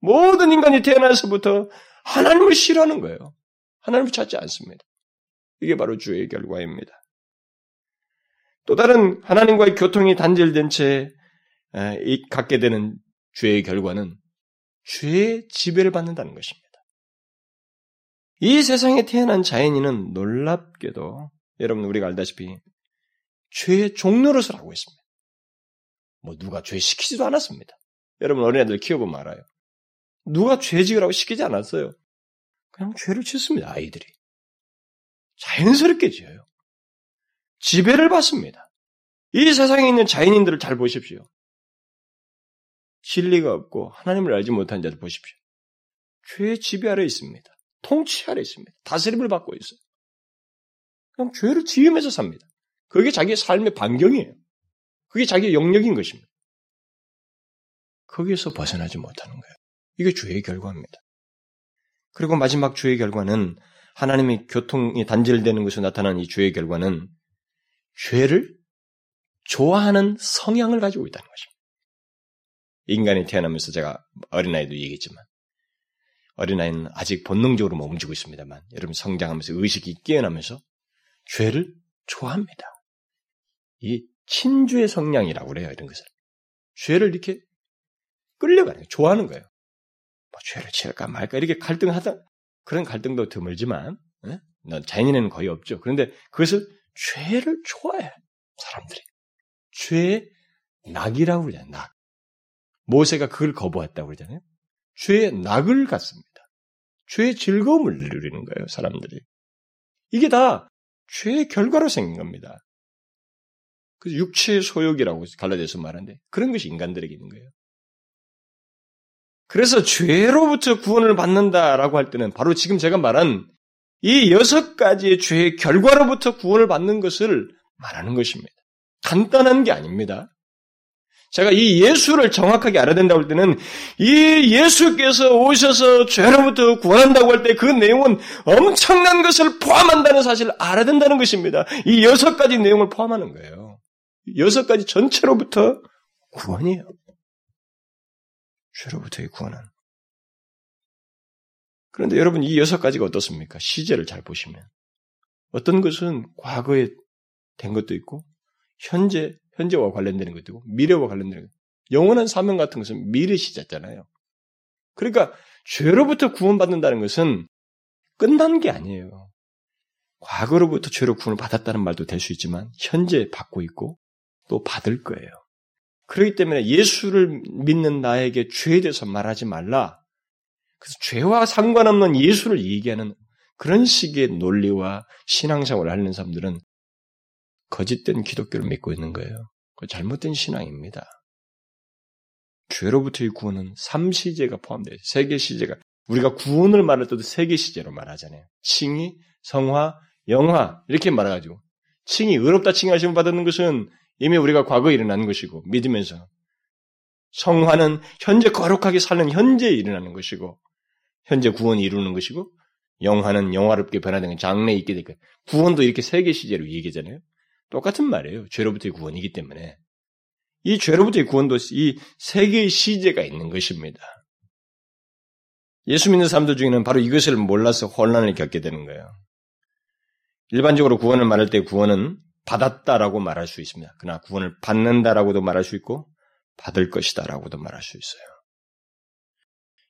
모든 인간이 태어나서부터 하나님을 싫어하는 거예요. 하나님을 찾지 않습니다. 이게 바로 죄의 결과입니다. 또 다른 하나님과의 교통이 단절된 채 갖게 되는 죄의 결과는 죄의 지배를 받는다는 것입니다. 이 세상에 태어난 자연인은 놀랍게도 여러분 우리가 알다시피 죄의 종로릇을 하고 있습니다. 뭐 누가 죄 시키지도 않았습니다. 여러분 어린애들 키워보면 알아요. 누가 죄 지으라고 시키지 않았어요. 그냥 죄를 짓습니다. 아이들이. 자연스럽게 지어요. 지배를 받습니다. 이 세상에 있는 자연인들을 잘 보십시오. 진리가 없고 하나님을 알지 못한 자들 보십시오. 죄의 지배 아래 있습니다. 통치 아래 있습니다. 다스림을 받고 있어요. 그냥 죄를 지으면서 삽니다. 그게 자기의 삶의 반경이에요. 그게 자기의 영역인 것입니다. 거기에서 벗어나지 못하는 거예요. 이게 죄의 결과입니다. 그리고 마지막 죄의 결과는 하나님의 교통이 단절되는 것으로 나타나는 이 죄의 결과는 죄를 좋아하는 성향을 가지고 있다는 것입니다. 인간이 태어나면서 제가 어린아이도 얘기했지만 어린아이는 아직 본능적으로 움직이고 있습니다만 여러분 성장하면서 의식이 깨어나면서 죄를 좋아합니다. 이 친주의 성향이라고 그래요 이런 것을 죄를 이렇게 끌려가는 좋아하는 거예요. 뭐 죄를 지을까 말까 이렇게 갈등하다 그런 갈등도 드물지만 네? 자연인에는 거의 없죠. 그런데 그것을 죄를 좋아해 사람들이 죄의 낙이라고 그러잖아요. 낙. 모세가 그걸 거부했다고 그러잖아요. 죄의 낙을 갖습니다. 죄의 즐거움을 누리는 거예요, 사람들이. 이게 다 죄의 결과로 생긴 겁니다. 그 육체의 소욕이라고 갈라져서 말하는데 그런 것이 인간들에게 있는 거예요. 그래서 죄로부터 구원을 받는다라고 할 때는 바로 지금 제가 말한 이 여섯 가지의 죄의 결과로부터 구원을 받는 것을 말하는 것입니다. 간단한 게 아닙니다. 제가 이 예수를 정확하게 알아야 된다고 할 때는 이 예수께서 오셔서 죄로부터 구원한다고 할 때 그 내용은 엄청난 것을 포함한다는 사실을 알아야 된다는 것입니다. 이 여섯 가지 내용을 포함하는 거예요. 여섯 가지 전체로부터 구원이에요. 죄로부터의 구원은. 그런데 여러분 이 여섯 가지가 어떻습니까? 시제를 잘 보시면 어떤 것은 과거에 된 것도 있고 현재 현재와 관련되는 것도 있고 미래와 관련되는 것. 영원한 사명 같은 것은 미래 시제잖아요. 그러니까 죄로부터 구원받는다는 것은 끝난 게 아니에요. 과거로부터 죄로 구원을 받았다는 말도 될 수 있지만 현재 받고 있고 또 받을 거예요. 그렇기 때문에 예수를 믿는 나에게 죄에 대해서 말하지 말라. 그래서 죄와 상관없는 예수를 얘기하는 그런 식의 논리와 신앙생활을 하는 사람들은 거짓된 기독교를 믿고 있는 거예요. 그 잘못된 신앙입니다. 죄로부터의 구원은 삼시제가 있어요. 세계 시제가 우리가 구원을 말할 때도 세계 시제로 말하잖아요. 칭의, 성화, 영화 이렇게 말해가지고 칭이 의롭다 칭하심을 받는 것은 이미 우리가 과거에 일어난 것이고 믿으면서 성화는 현재 거룩하게 사는 현재에 일어나는 것이고 현재 구원이 이루는 것이고 영화는 영화롭게 변화되는 장래에 있게 되니까 구원도 이렇게 세계 시제로 얘기잖아요. 똑같은 말이에요. 죄로부터의 구원이기 때문에. 이 죄로부터의 구원도 이 세계의 시제가 있는 것입니다. 예수 믿는 사람들 중에는 바로 이것을 몰라서 혼란을 겪게 되는 거예요. 일반적으로 구원을 말할 때 구원은 받았다라고 말할 수 있습니다. 그러나 구원을 받는다라고도 말할 수 있고 받을 것이다라고도 말할 수 있어요.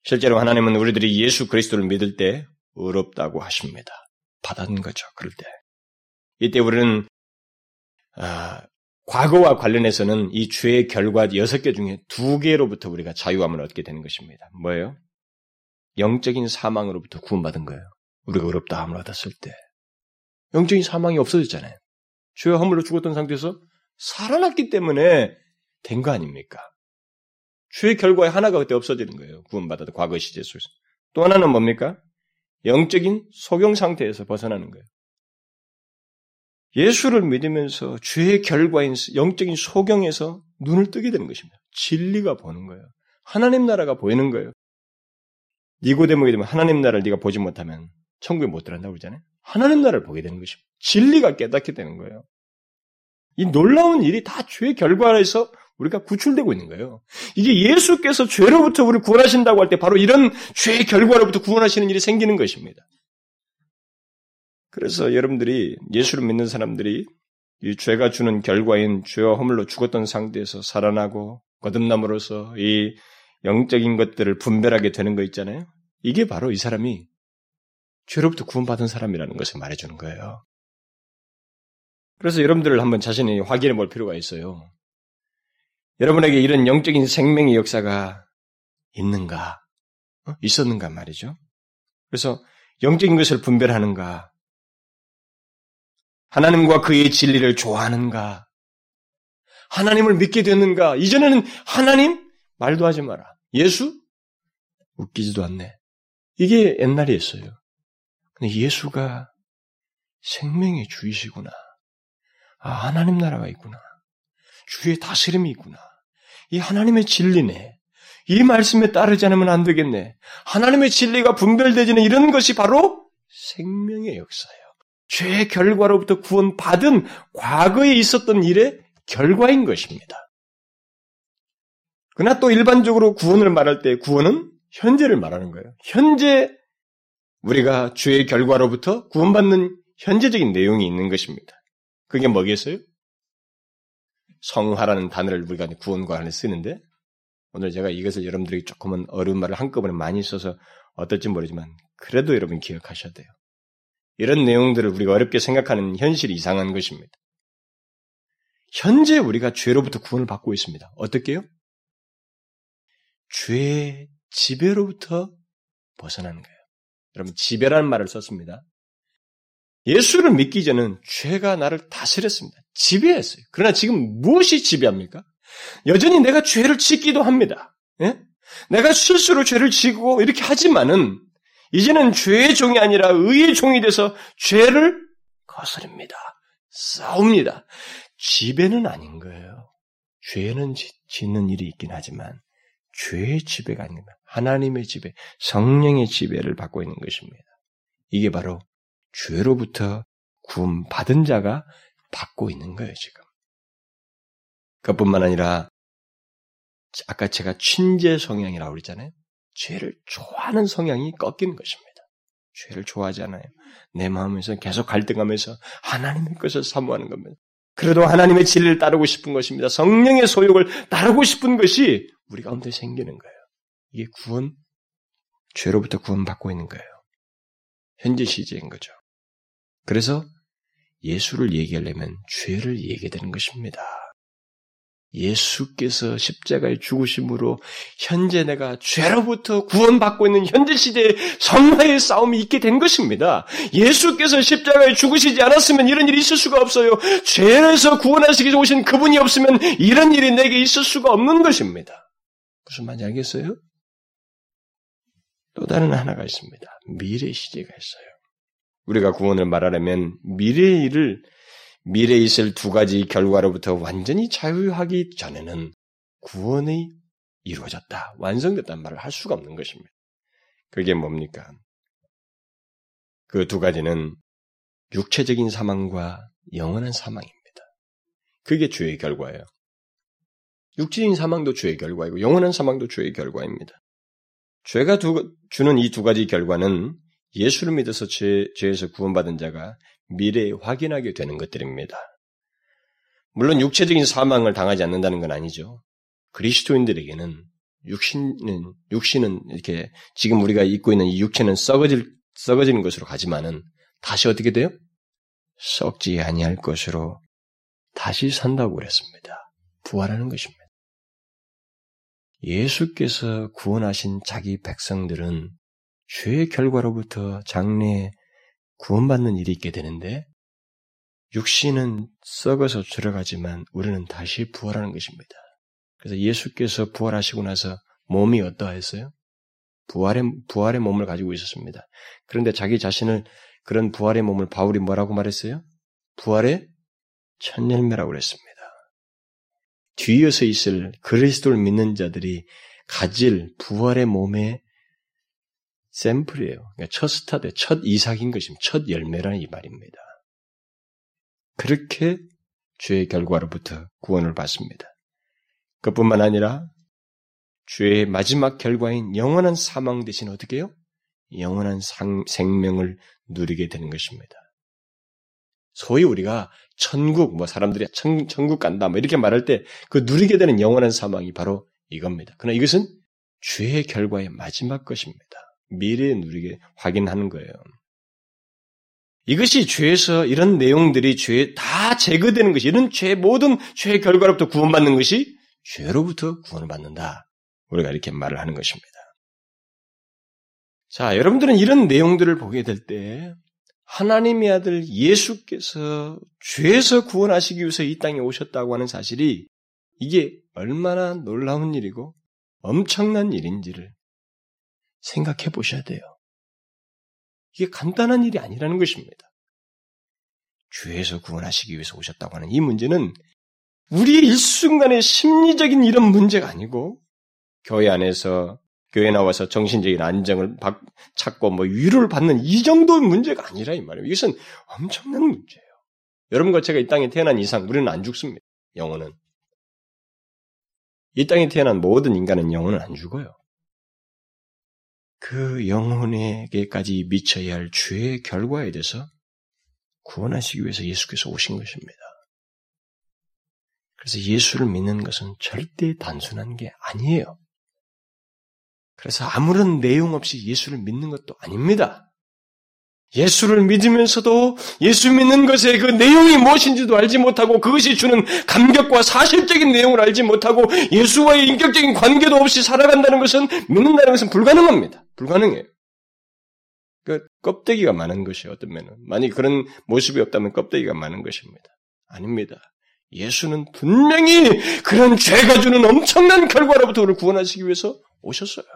실제로 하나님은 우리들이 예수 그리스도를 믿을 때 의롭다고 하십니다. 받은 거죠. 그럴 때. 이때 우리는 아, 과거와 관련해서는 이 죄의 결과 여섯 개 중에 두 개로부터 우리가 자유함을 얻게 되는 것입니다. 뭐예요? 영적인 사망으로부터 구원받은 거예요. 우리가 의롭다함을 얻었을 때. 영적인 사망이 없어졌잖아요. 죄와 허물로 죽었던 상태에서 살아났기 때문에 된 거 아닙니까? 죄의 결과의 하나가 그때 없어지는 거예요. 구원받아도 과거 시제 속에서. 또 하나는 뭡니까? 영적인 소경 상태에서 벗어나는 거예요. 예수를 믿으면서 죄의 결과인 영적인 소경에서 눈을 뜨게 되는 것입니다. 진리가 보는 거예요. 하나님 나라가 보이는 거예요. 니고데모게 되면 하나님 나라를 네가 보지 못하면 천국에 못 들어간다고 그러잖아요. 하나님 나라를 보게 되는 것입니다. 진리가 깨닫게 되는 거예요. 이 놀라운 일이 다 죄의 결과에서 우리가 구출되고 있는 거예요. 이게 예수께서 죄로부터 우리를 구원하신다고 할 때 바로 이런 죄의 결과로부터 구원하시는 일이 생기는 것입니다. 그래서 여러분들이 예수를 믿는 사람들이 이 죄가 주는 결과인 죄와 허물로 죽었던 상태에서 살아나고 거듭남으로써 이 영적인 것들을 분별하게 되는 거 있잖아요. 이게 바로 이 사람이 죄로부터 구원받은 사람이라는 것을 말해주는 거예요. 그래서 여러분들을 한번 자신이 확인해 볼 필요가 있어요. 여러분에게 이런 영적인 생명의 역사가 있는가? 어? 있었는가 말이죠. 그래서 영적인 것을 분별하는가? 하나님과 그의 진리를 좋아하는가? 하나님을 믿게 됐는가? 이전에는 하나님? 말도 하지 마라. 예수? 웃기지도 않네. 이게 옛날이었어요. 예수가 생명의 주이시구나. 아, 하나님 나라가 있구나. 주의 다스림이 있구나. 이 하나님의 진리네. 이 말씀에 따르지 않으면 안 되겠네. 하나님의 진리가 분별되지는 이런 것이 바로 생명의 역사예요. 죄의 결과로부터 구원받은 과거에 있었던 일의 결과인 것입니다. 그러나 또 일반적으로 구원을 말할 때 구원은 현재를 말하는 거예요. 현재 우리가 죄의 결과로부터 구원받는 현재적인 내용이 있는 것입니다. 그게 뭐겠어요? 성화라는 단어를 우리가 구원과 안에 쓰는데 오늘 제가 이것을 여러분들이 조금은 어려운 말을 한꺼번에 많이 써서 어떨지 모르지만 그래도 여러분 기억하셔야 돼요. 이런 내용들을 우리가 어렵게 생각하는 현실이 이상한 것입니다. 현재 우리가 죄로부터 구원을 받고 있습니다. 어떻게요? 죄의 지배로부터 벗어나는 거예요. 여러분, 지배라는 말을 썼습니다. 예수를 믿기 전은 죄가 나를 다스렸습니다. 지배했어요. 그러나 지금 무엇이 지배합니까? 여전히 내가 죄를 짓기도 합니다. 예? 내가 실수로 죄를 지고 이렇게 하지만은 이제는 죄의 종이 아니라 의의 종이 돼서 죄를 거스릅니다. 싸웁니다. 지배는 아닌 거예요. 죄는 짓는 일이 있긴 하지만 죄의 지배가 아닙니다. 하나님의 지배, 성령의 지배를 받고 있는 것입니다. 이게 바로 죄로부터 구원 받은 자가 받고 있는 거예요, 지금. 그것뿐만 아니라 아까 제가 친제 성향이라고 그랬잖아요. 죄를 좋아하는 성향이 꺾이는 것입니다. 죄를 좋아하지 않아요. 내 마음에서 계속 갈등하면서 하나님의 것을 사모하는 겁니다. 그래도 하나님의 진리를 따르고 싶은 것입니다. 성령의 소욕을 따르고 싶은 것이 우리 가운데 생기는 거예요. 이게 구원, 죄로부터 구원받고 있는 거예요. 현재 시제인 거죠. 그래서 예수를 얘기하려면 죄를 얘기해야 되는 것입니다. 예수께서 십자가에 죽으심으로 현재 내가 죄로부터 구원받고 있는 현재 시대에 성화의 싸움이 있게 된 것입니다. 예수께서 십자가에 죽으시지 않았으면 이런 일이 있을 수가 없어요. 죄에서 구원하시기 오신 그분이 없으면 이런 일이 내게 있을 수가 없는 것입니다. 무슨 말인지 알겠어요? 또 다른 하나가 있습니다. 미래 시제가 있어요. 우리가 구원을 말하려면 미래의 일을 미래에 있을 두 가지 결과로부터 완전히 자유하기 전에는 구원이 이루어졌다, 완성됐다는 말을 할 수가 없는 것입니다. 그게 뭡니까? 그 두 가지는 육체적인 사망과 영원한 사망입니다. 그게 죄의 결과예요. 육체적인 사망도 죄의 결과이고 영원한 사망도 죄의 결과입니다. 죄가 두, 주는 이 두 가지 결과는 예수를 믿어서 죄, 죄에서 구원받은 자가 미래에 확인하게 되는 것들입니다. 물론 육체적인 사망을 당하지 않는다는 건 아니죠. 그리스도인들에게는 육신은 육신은 이렇게 지금 우리가 입고 있는 이 육체는 썩어질 썩어지는 것으로 가지만은 다시 어떻게 돼요? 썩지 아니할 것으로 다시 산다고 그랬습니다. 부활하는 것입니다. 예수께서 구원하신 자기 백성들은 죄의 결과로부터 장래에 구원받는 일이 있게 되는데 육신은 썩어서 들어가지만 우리는 다시 부활하는 것입니다. 그래서 예수께서 부활하시고 나서 몸이 어떠했어요? 부활의, 부활의 몸을 가지고 있었습니다. 그런데 자기 자신을 그런 부활의 몸을 바울이 뭐라고 말했어요? 부활의 첫 열매라고 그랬습니다. 뒤이어서 있을 그리스도를 믿는 자들이 가질 부활의 몸의 샘플이에요. 그러니까 첫 스타트, 첫 이삭인 것입니다. 첫 열매라는 이 말입니다. 그렇게 죄의 결과로부터 구원을 받습니다. 그뿐만 아니라 죄의 마지막 결과인 영원한 사망 대신 어떻게 해요? 영원한 상, 생명을 누리게 되는 것입니다. 소위 우리가 천국, 뭐 사람들이 천, 천국 간다, 뭐 이렇게 말할 때 그 누리게 되는 영원한 사망이 바로 이겁니다. 그러나 이것은 죄의 결과의 마지막 것입니다. 미래에 누리게 확인하는 거예요. 이것이 죄에서 이런 내용들이 죄에 다 제거되는 것이 이런 죄 모든 죄의 결과로부터 구원받는 것이 죄로부터 구원을 받는다. 우리가 이렇게 말을 하는 것입니다. 자, 여러분들은 이런 내용들을 보게 될 때 하나님의 아들 예수께서 죄에서 구원하시기 위해서 이 땅에 오셨다고 하는 사실이 이게 얼마나 놀라운 일이고 엄청난 일인지를 생각해 보셔야 돼요. 이게 간단한 일이 아니라는 것입니다. 죄에서 구원하시기 위해서 오셨다고 하는 이 문제는 우리의 일순간의 심리적인 이런 문제가 아니고 교회 안에서 교회 나와서 정신적인 안정을 찾고 뭐 위로를 받는 이 정도의 문제가 아니라 이 말이에요. 이것은 엄청난 문제예요. 여러분과 제가 이 땅에 태어난 이상 우리는 안 죽습니다. 영혼은. 이 땅에 태어난 모든 인간은 영혼은 안 죽어요. 그 영혼에게까지 미쳐야 할 죄의 결과에 대해서 구원하시기 위해서 예수께서 오신 것입니다. 그래서 예수를 믿는 것은 절대 단순한 게 아니에요. 그래서 아무런 내용 없이 예수를 믿는 것도 아닙니다. 예수를 믿으면서도 예수 믿는 것의 그 내용이 무엇인지도 알지 못하고 그것이 주는 감격과 사실적인 내용을 알지 못하고 예수와의 인격적인 관계도 없이 살아간다는 것은 믿는다는 것은 불가능합니다. 불가능해요. 그 껍데기가 많은 것이 어떤 면은 만약 그런 모습이 없다면 껍데기가 많은 것입니다. 아닙니다. 예수는 분명히 그런 죄가 주는 엄청난 결과로부터 우리를 구원하시기 위해서 오셨어요.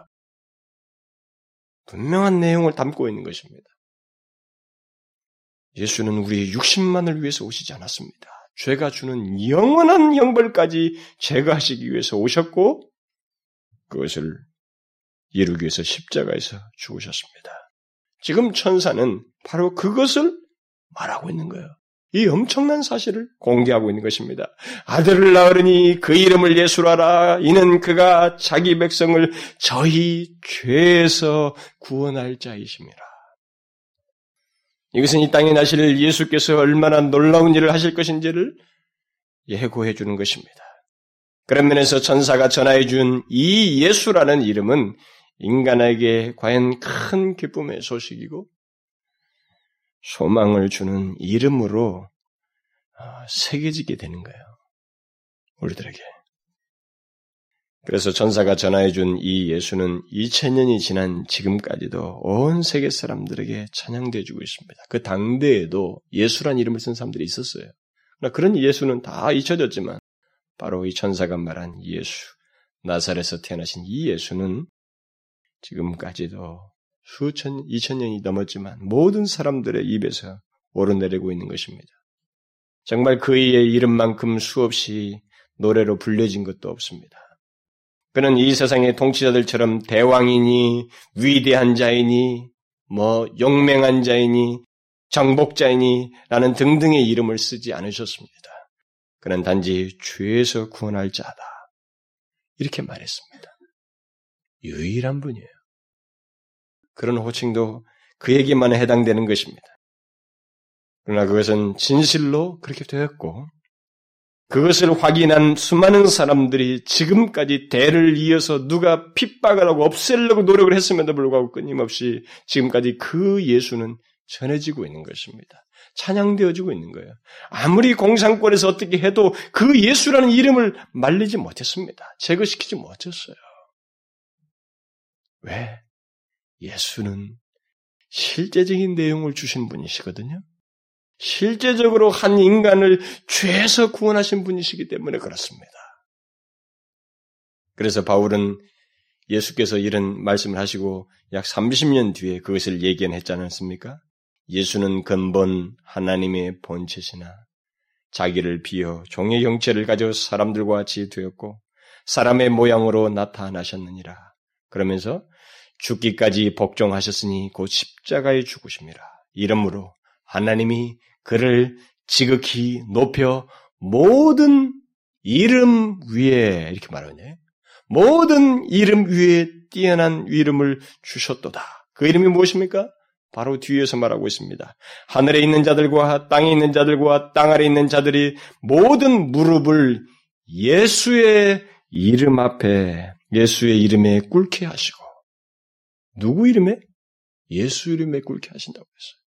분명한 내용을 담고 있는 것입니다. 예수는 우리의 육신만을 위해서 오시지 않았습니다. 죄가 주는 영원한 형벌까지 제거하시기 위해서 오셨고 그것을 이루기 위해서 십자가에서 죽으셨습니다. 지금 천사는 바로 그것을 말하고 있는 거예요. 이 엄청난 사실을 공개하고 있는 것입니다. 아들을 낳으니 그 이름을 예수라라. 이는 그가 자기 백성을 저희 죄에서 구원할 자이십니다. 이것은 이 땅에 나실 예수께서 얼마나 놀라운 일을 하실 것인지를 예고해 주는 것입니다. 그런 면에서 천사가 전하해 준 이 예수라는 이름은 인간에게 과연 큰 기쁨의 소식이고 소망을 주는 이름으로 어, 새겨지게 되는 거예요. 우리들에게. 그래서 전사가 전하해준 이 예수는 2000년이 지난 지금까지도 온 세계 사람들에게 찬양되어주고 있습니다. 그 당대에도 예수란 이름을 쓴 사람들이 있었어요. 그러나 그런 예수는 다 잊혀졌지만 바로 이 천사가 말한 예수, 나사렛에서 태어나신 이 예수는 지금까지도 수천, 이천 년이 넘었지만 모든 사람들의 입에서 오르내리고 있는 것입니다. 정말 그의 이름만큼 수없이 노래로 불려진 것도 없습니다. 그는 이 세상의 통치자들처럼 대왕이니 위대한 자이니 뭐 용맹한 자이니 정복자이니 라는 등등의 이름을 쓰지 않으셨습니다. 그는 단지 죄에서 구원할 자다. 이렇게 말했습니다. 유일한 분이에요. 그런 호칭도 그에게만 해당되는 것입니다. 그러나 그것은 진실로 그렇게 되었고 그것을 확인한 수많은 사람들이 지금까지 대를 이어서 누가 핍박을 하고 없애려고 노력을 했음에도 불구하고 끊임없이 지금까지 그 예수는 전해지고 있는 것입니다. 찬양되어지고 있는 거예요. 아무리 공산권에서 어떻게 해도 그 예수라는 이름을 말리지 못했습니다. 제거시키지 못했어요. 왜? 예수는 실제적인 내용을 주신 분이시거든요. 실제적으로 한 인간을 죄에서 구원하신 분이시기 때문에 그렇습니다. 그래서 바울은 예수께서 이런 말씀을 하시고 약 30년 뒤에 그것을 얘기했지 않았습니까? 예수는 근본 하나님의 본체시나 자기를 비어 종의 형체를 가져 사람들과 같이 되었고 사람의 모양으로 나타나셨느니라. 그러면서 죽기까지 복종하셨으니 곧 십자가에 죽으십니다. 이러므로 하나님이 그를 지극히 높여 모든 이름 위에 이렇게 말하네. 모든 이름 위에 뛰어난 이름을 주셨도다. 그 이름이 무엇입니까? 바로 뒤에서 말하고 있습니다. 하늘에 있는 자들과 땅에 있는 자들과 땅 아래 있는 자들이 모든 무릎을 예수의 이름 앞에 예수의 이름에 꿇게 하시고 누구 이름에? 예수 이름에 꿇게 하신다고 했어요.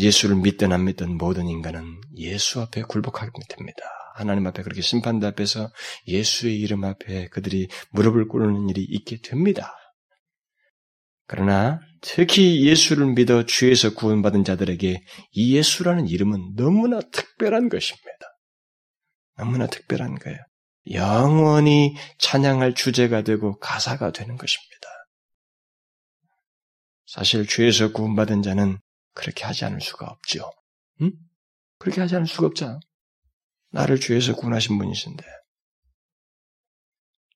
예수를 믿든 안 믿든 모든 인간은 예수 앞에 굴복하게 됩니다. 하나님 앞에 그렇게 심판대 앞에서 예수의 이름 앞에 그들이 무릎을 꿇는 일이 있게 됩니다. 그러나 특히 예수를 믿어 주에서 구원받은 자들에게 이 예수라는 이름은 너무나 특별한 것입니다. 너무나 특별한 거예요. 영원히 찬양할 주제가 되고 가사가 되는 것입니다. 사실 주에서 구원받은 자는 그렇게 하지 않을 수가 없죠. 응? 그렇게 하지 않을 수가 없잖아. 나를 죄에서 구원하신 분이신데.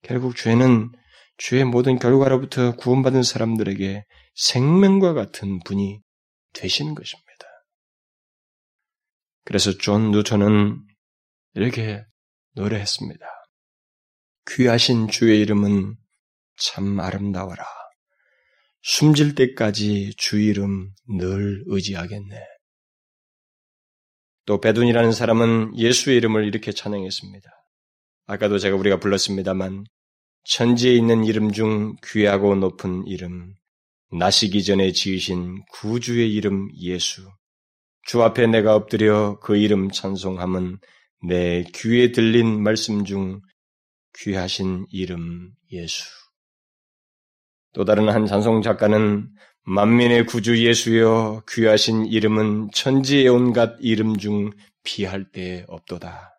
결국 죄는 죄의 모든 결과로부터 구원받은 사람들에게 생명과 같은 분이 되시는 것입니다. 그래서 존 뉴턴은 이렇게 노래했습니다. 귀하신 주의 이름은 참 아름다워라. 숨질 때까지 주 이름 늘 의지하겠네. 또 베둔이라는 사람은 예수의 이름을 이렇게 찬양했습니다. 아까도 제가 우리가 불렀습니다만 천지에 있는 이름 중 귀하고 높은 이름 나시기 전에 지으신 구주의 이름 예수. 주 앞에 내가 엎드려 그 이름 찬송함은 내 귀에 들린 말씀 중 귀하신 이름 예수. 또 다른 한 찬송 작가는 만민의 구주 예수여 귀하신 이름은 천지의 온갖 이름 중 비할 데 없도다.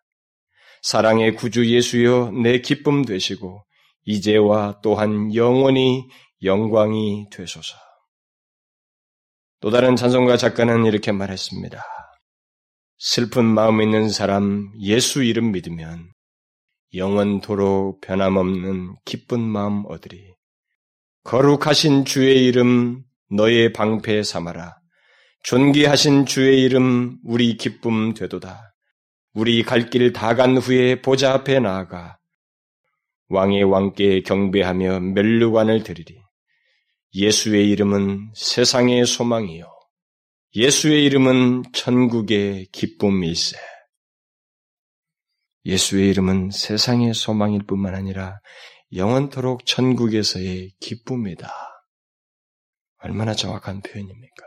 사랑의 구주 예수여 내 기쁨 되시고 이제와 또한 영원히 영광이 되소서. 또 다른 찬송가 작가는 이렇게 말했습니다. 슬픈 마음 있는 사람 예수 이름 믿으면 영원토록 변함없는 기쁜 마음 얻으리. 거룩하신 주의 이름 너의 방패 삼아라. 존귀하신 주의 이름 우리 기쁨 되도다. 우리 갈 길 다 간 후에 보좌 앞에 나아가 왕의 왕께 경배하며 멸류관을 드리리. 예수의 이름은 세상의 소망이요. 예수의 이름은 천국의 기쁨일세. 예수의 이름은 세상의 소망일 뿐만 아니라 영원토록 천국에서의 기쁨이다. 얼마나 정확한 표현입니까?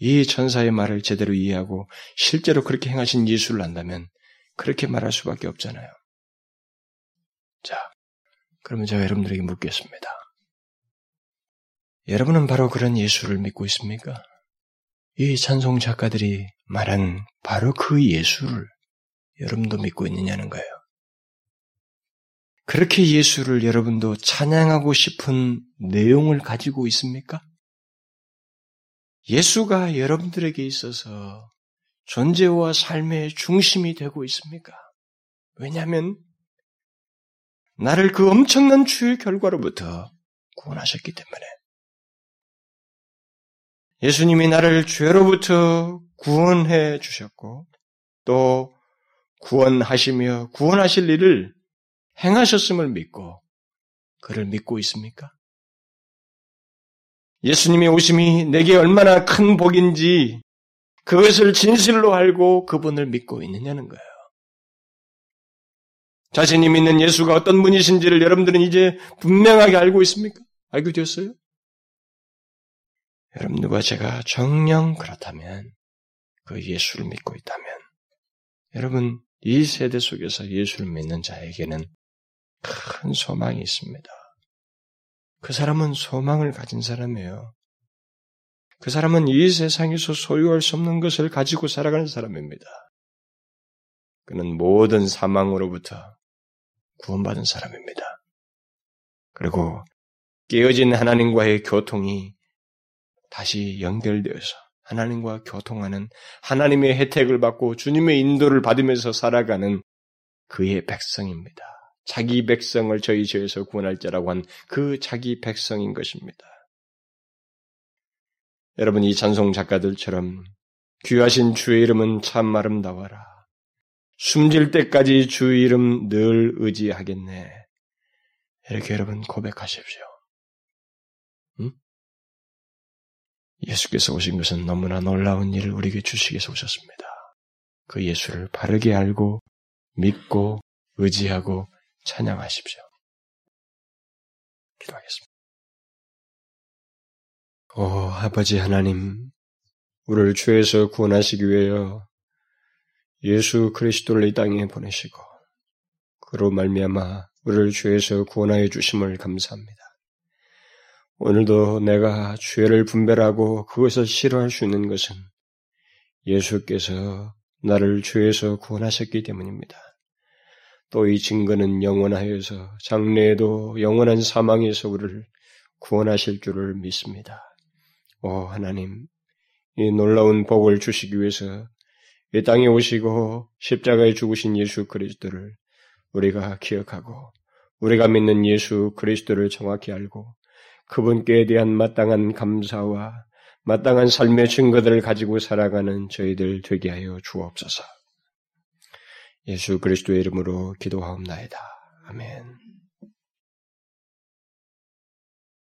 이 천사의 말을 제대로 이해하고 실제로 그렇게 행하신 예수를 안다면 그렇게 말할 수밖에 없잖아요. 자, 그러면 제가 여러분들에게 묻겠습니다. 여러분은 바로 그런 예수를 믿고 있습니까? 이 찬송 작가들이 말한 바로 그 예수를 여러분도 믿고 있느냐는 거예요. 그렇게 예수를 여러분도 찬양하고 싶은 내용을 가지고 있습니까? 예수가 여러분들에게 있어서 존재와 삶의 중심이 되고 있습니까? 왜냐하면 나를 그 엄청난 주의 결과로부터 구원하셨기 때문에 예수님이 나를 죄로부터 구원해 주셨고 또 구원하시며 구원하실 일을 행하셨음을 믿고 그를 믿고 있습니까? 예수님의 오심이 내게 얼마나 큰 복인지 그것을 진실로 알고 그분을 믿고 있느냐는 거예요. 자신이 믿는 예수가 어떤 분이신지를 여러분들은 이제 분명하게 알고 있습니까? 알고 되었어요? 여러분들과 제가 정령 그렇다면 그 예수를 믿고 있다면 여러분 이 세대 속에서 예수를 믿는 자에게는 큰 소망이 있습니다. 그 사람은 소망을 가진 사람이에요. 그 사람은 이 세상에서 소유할 수 없는 것을 가지고 살아가는 사람입니다. 그는 모든 사망으로부터 구원받은 사람입니다. 그리고 깨어진 하나님과의 교통이 다시 연결되어서 하나님과 교통하는 하나님의 혜택을 받고 주님의 인도를 받으면서 살아가는 그의 백성입니다. 자기 백성을 저희 죄에서 구원할 자라고 한 그 자기 백성인 것입니다. 여러분 이 찬송 작가들처럼 귀하신 주의 이름은 참 아름다워라. 숨질 때까지 주 이름 늘 의지하겠네. 이렇게 여러분 고백하십시오. 예수께서 오신 것은 너무나 놀라운 일을 우리에게 주시기 위해서 오셨습니다. 그 예수를 바르게 알고 믿고 의지하고 찬양하십시오. 기도하겠습니다. 오 아버지 하나님, 우리를 죄에서 구원하시기 위하여 예수 그리스도를 이 땅에 보내시고 그로 말미암아 우리를 죄에서 구원하여 주심을 감사합니다. 오늘도 내가 죄를 분별하고 그것을 싫어할 수 있는 것은 예수께서 나를 죄에서 구원하셨기 때문입니다. 또 이 증거는 영원하여서 장래에도 영원한 사망에서 우리를 구원하실 줄을 믿습니다. 오 하나님, 이 놀라운 복을 주시기 위해서 이 땅에 오시고 십자가에 죽으신 예수 그리스도를 우리가 기억하고 우리가 믿는 예수 그리스도를 정확히 알고 그분께 대한 마땅한 감사와 마땅한 삶의 증거들을 가지고 살아가는 저희들 되게 하여 주옵소서. 예수 그리스도의 이름으로 기도하옵나이다. 아멘.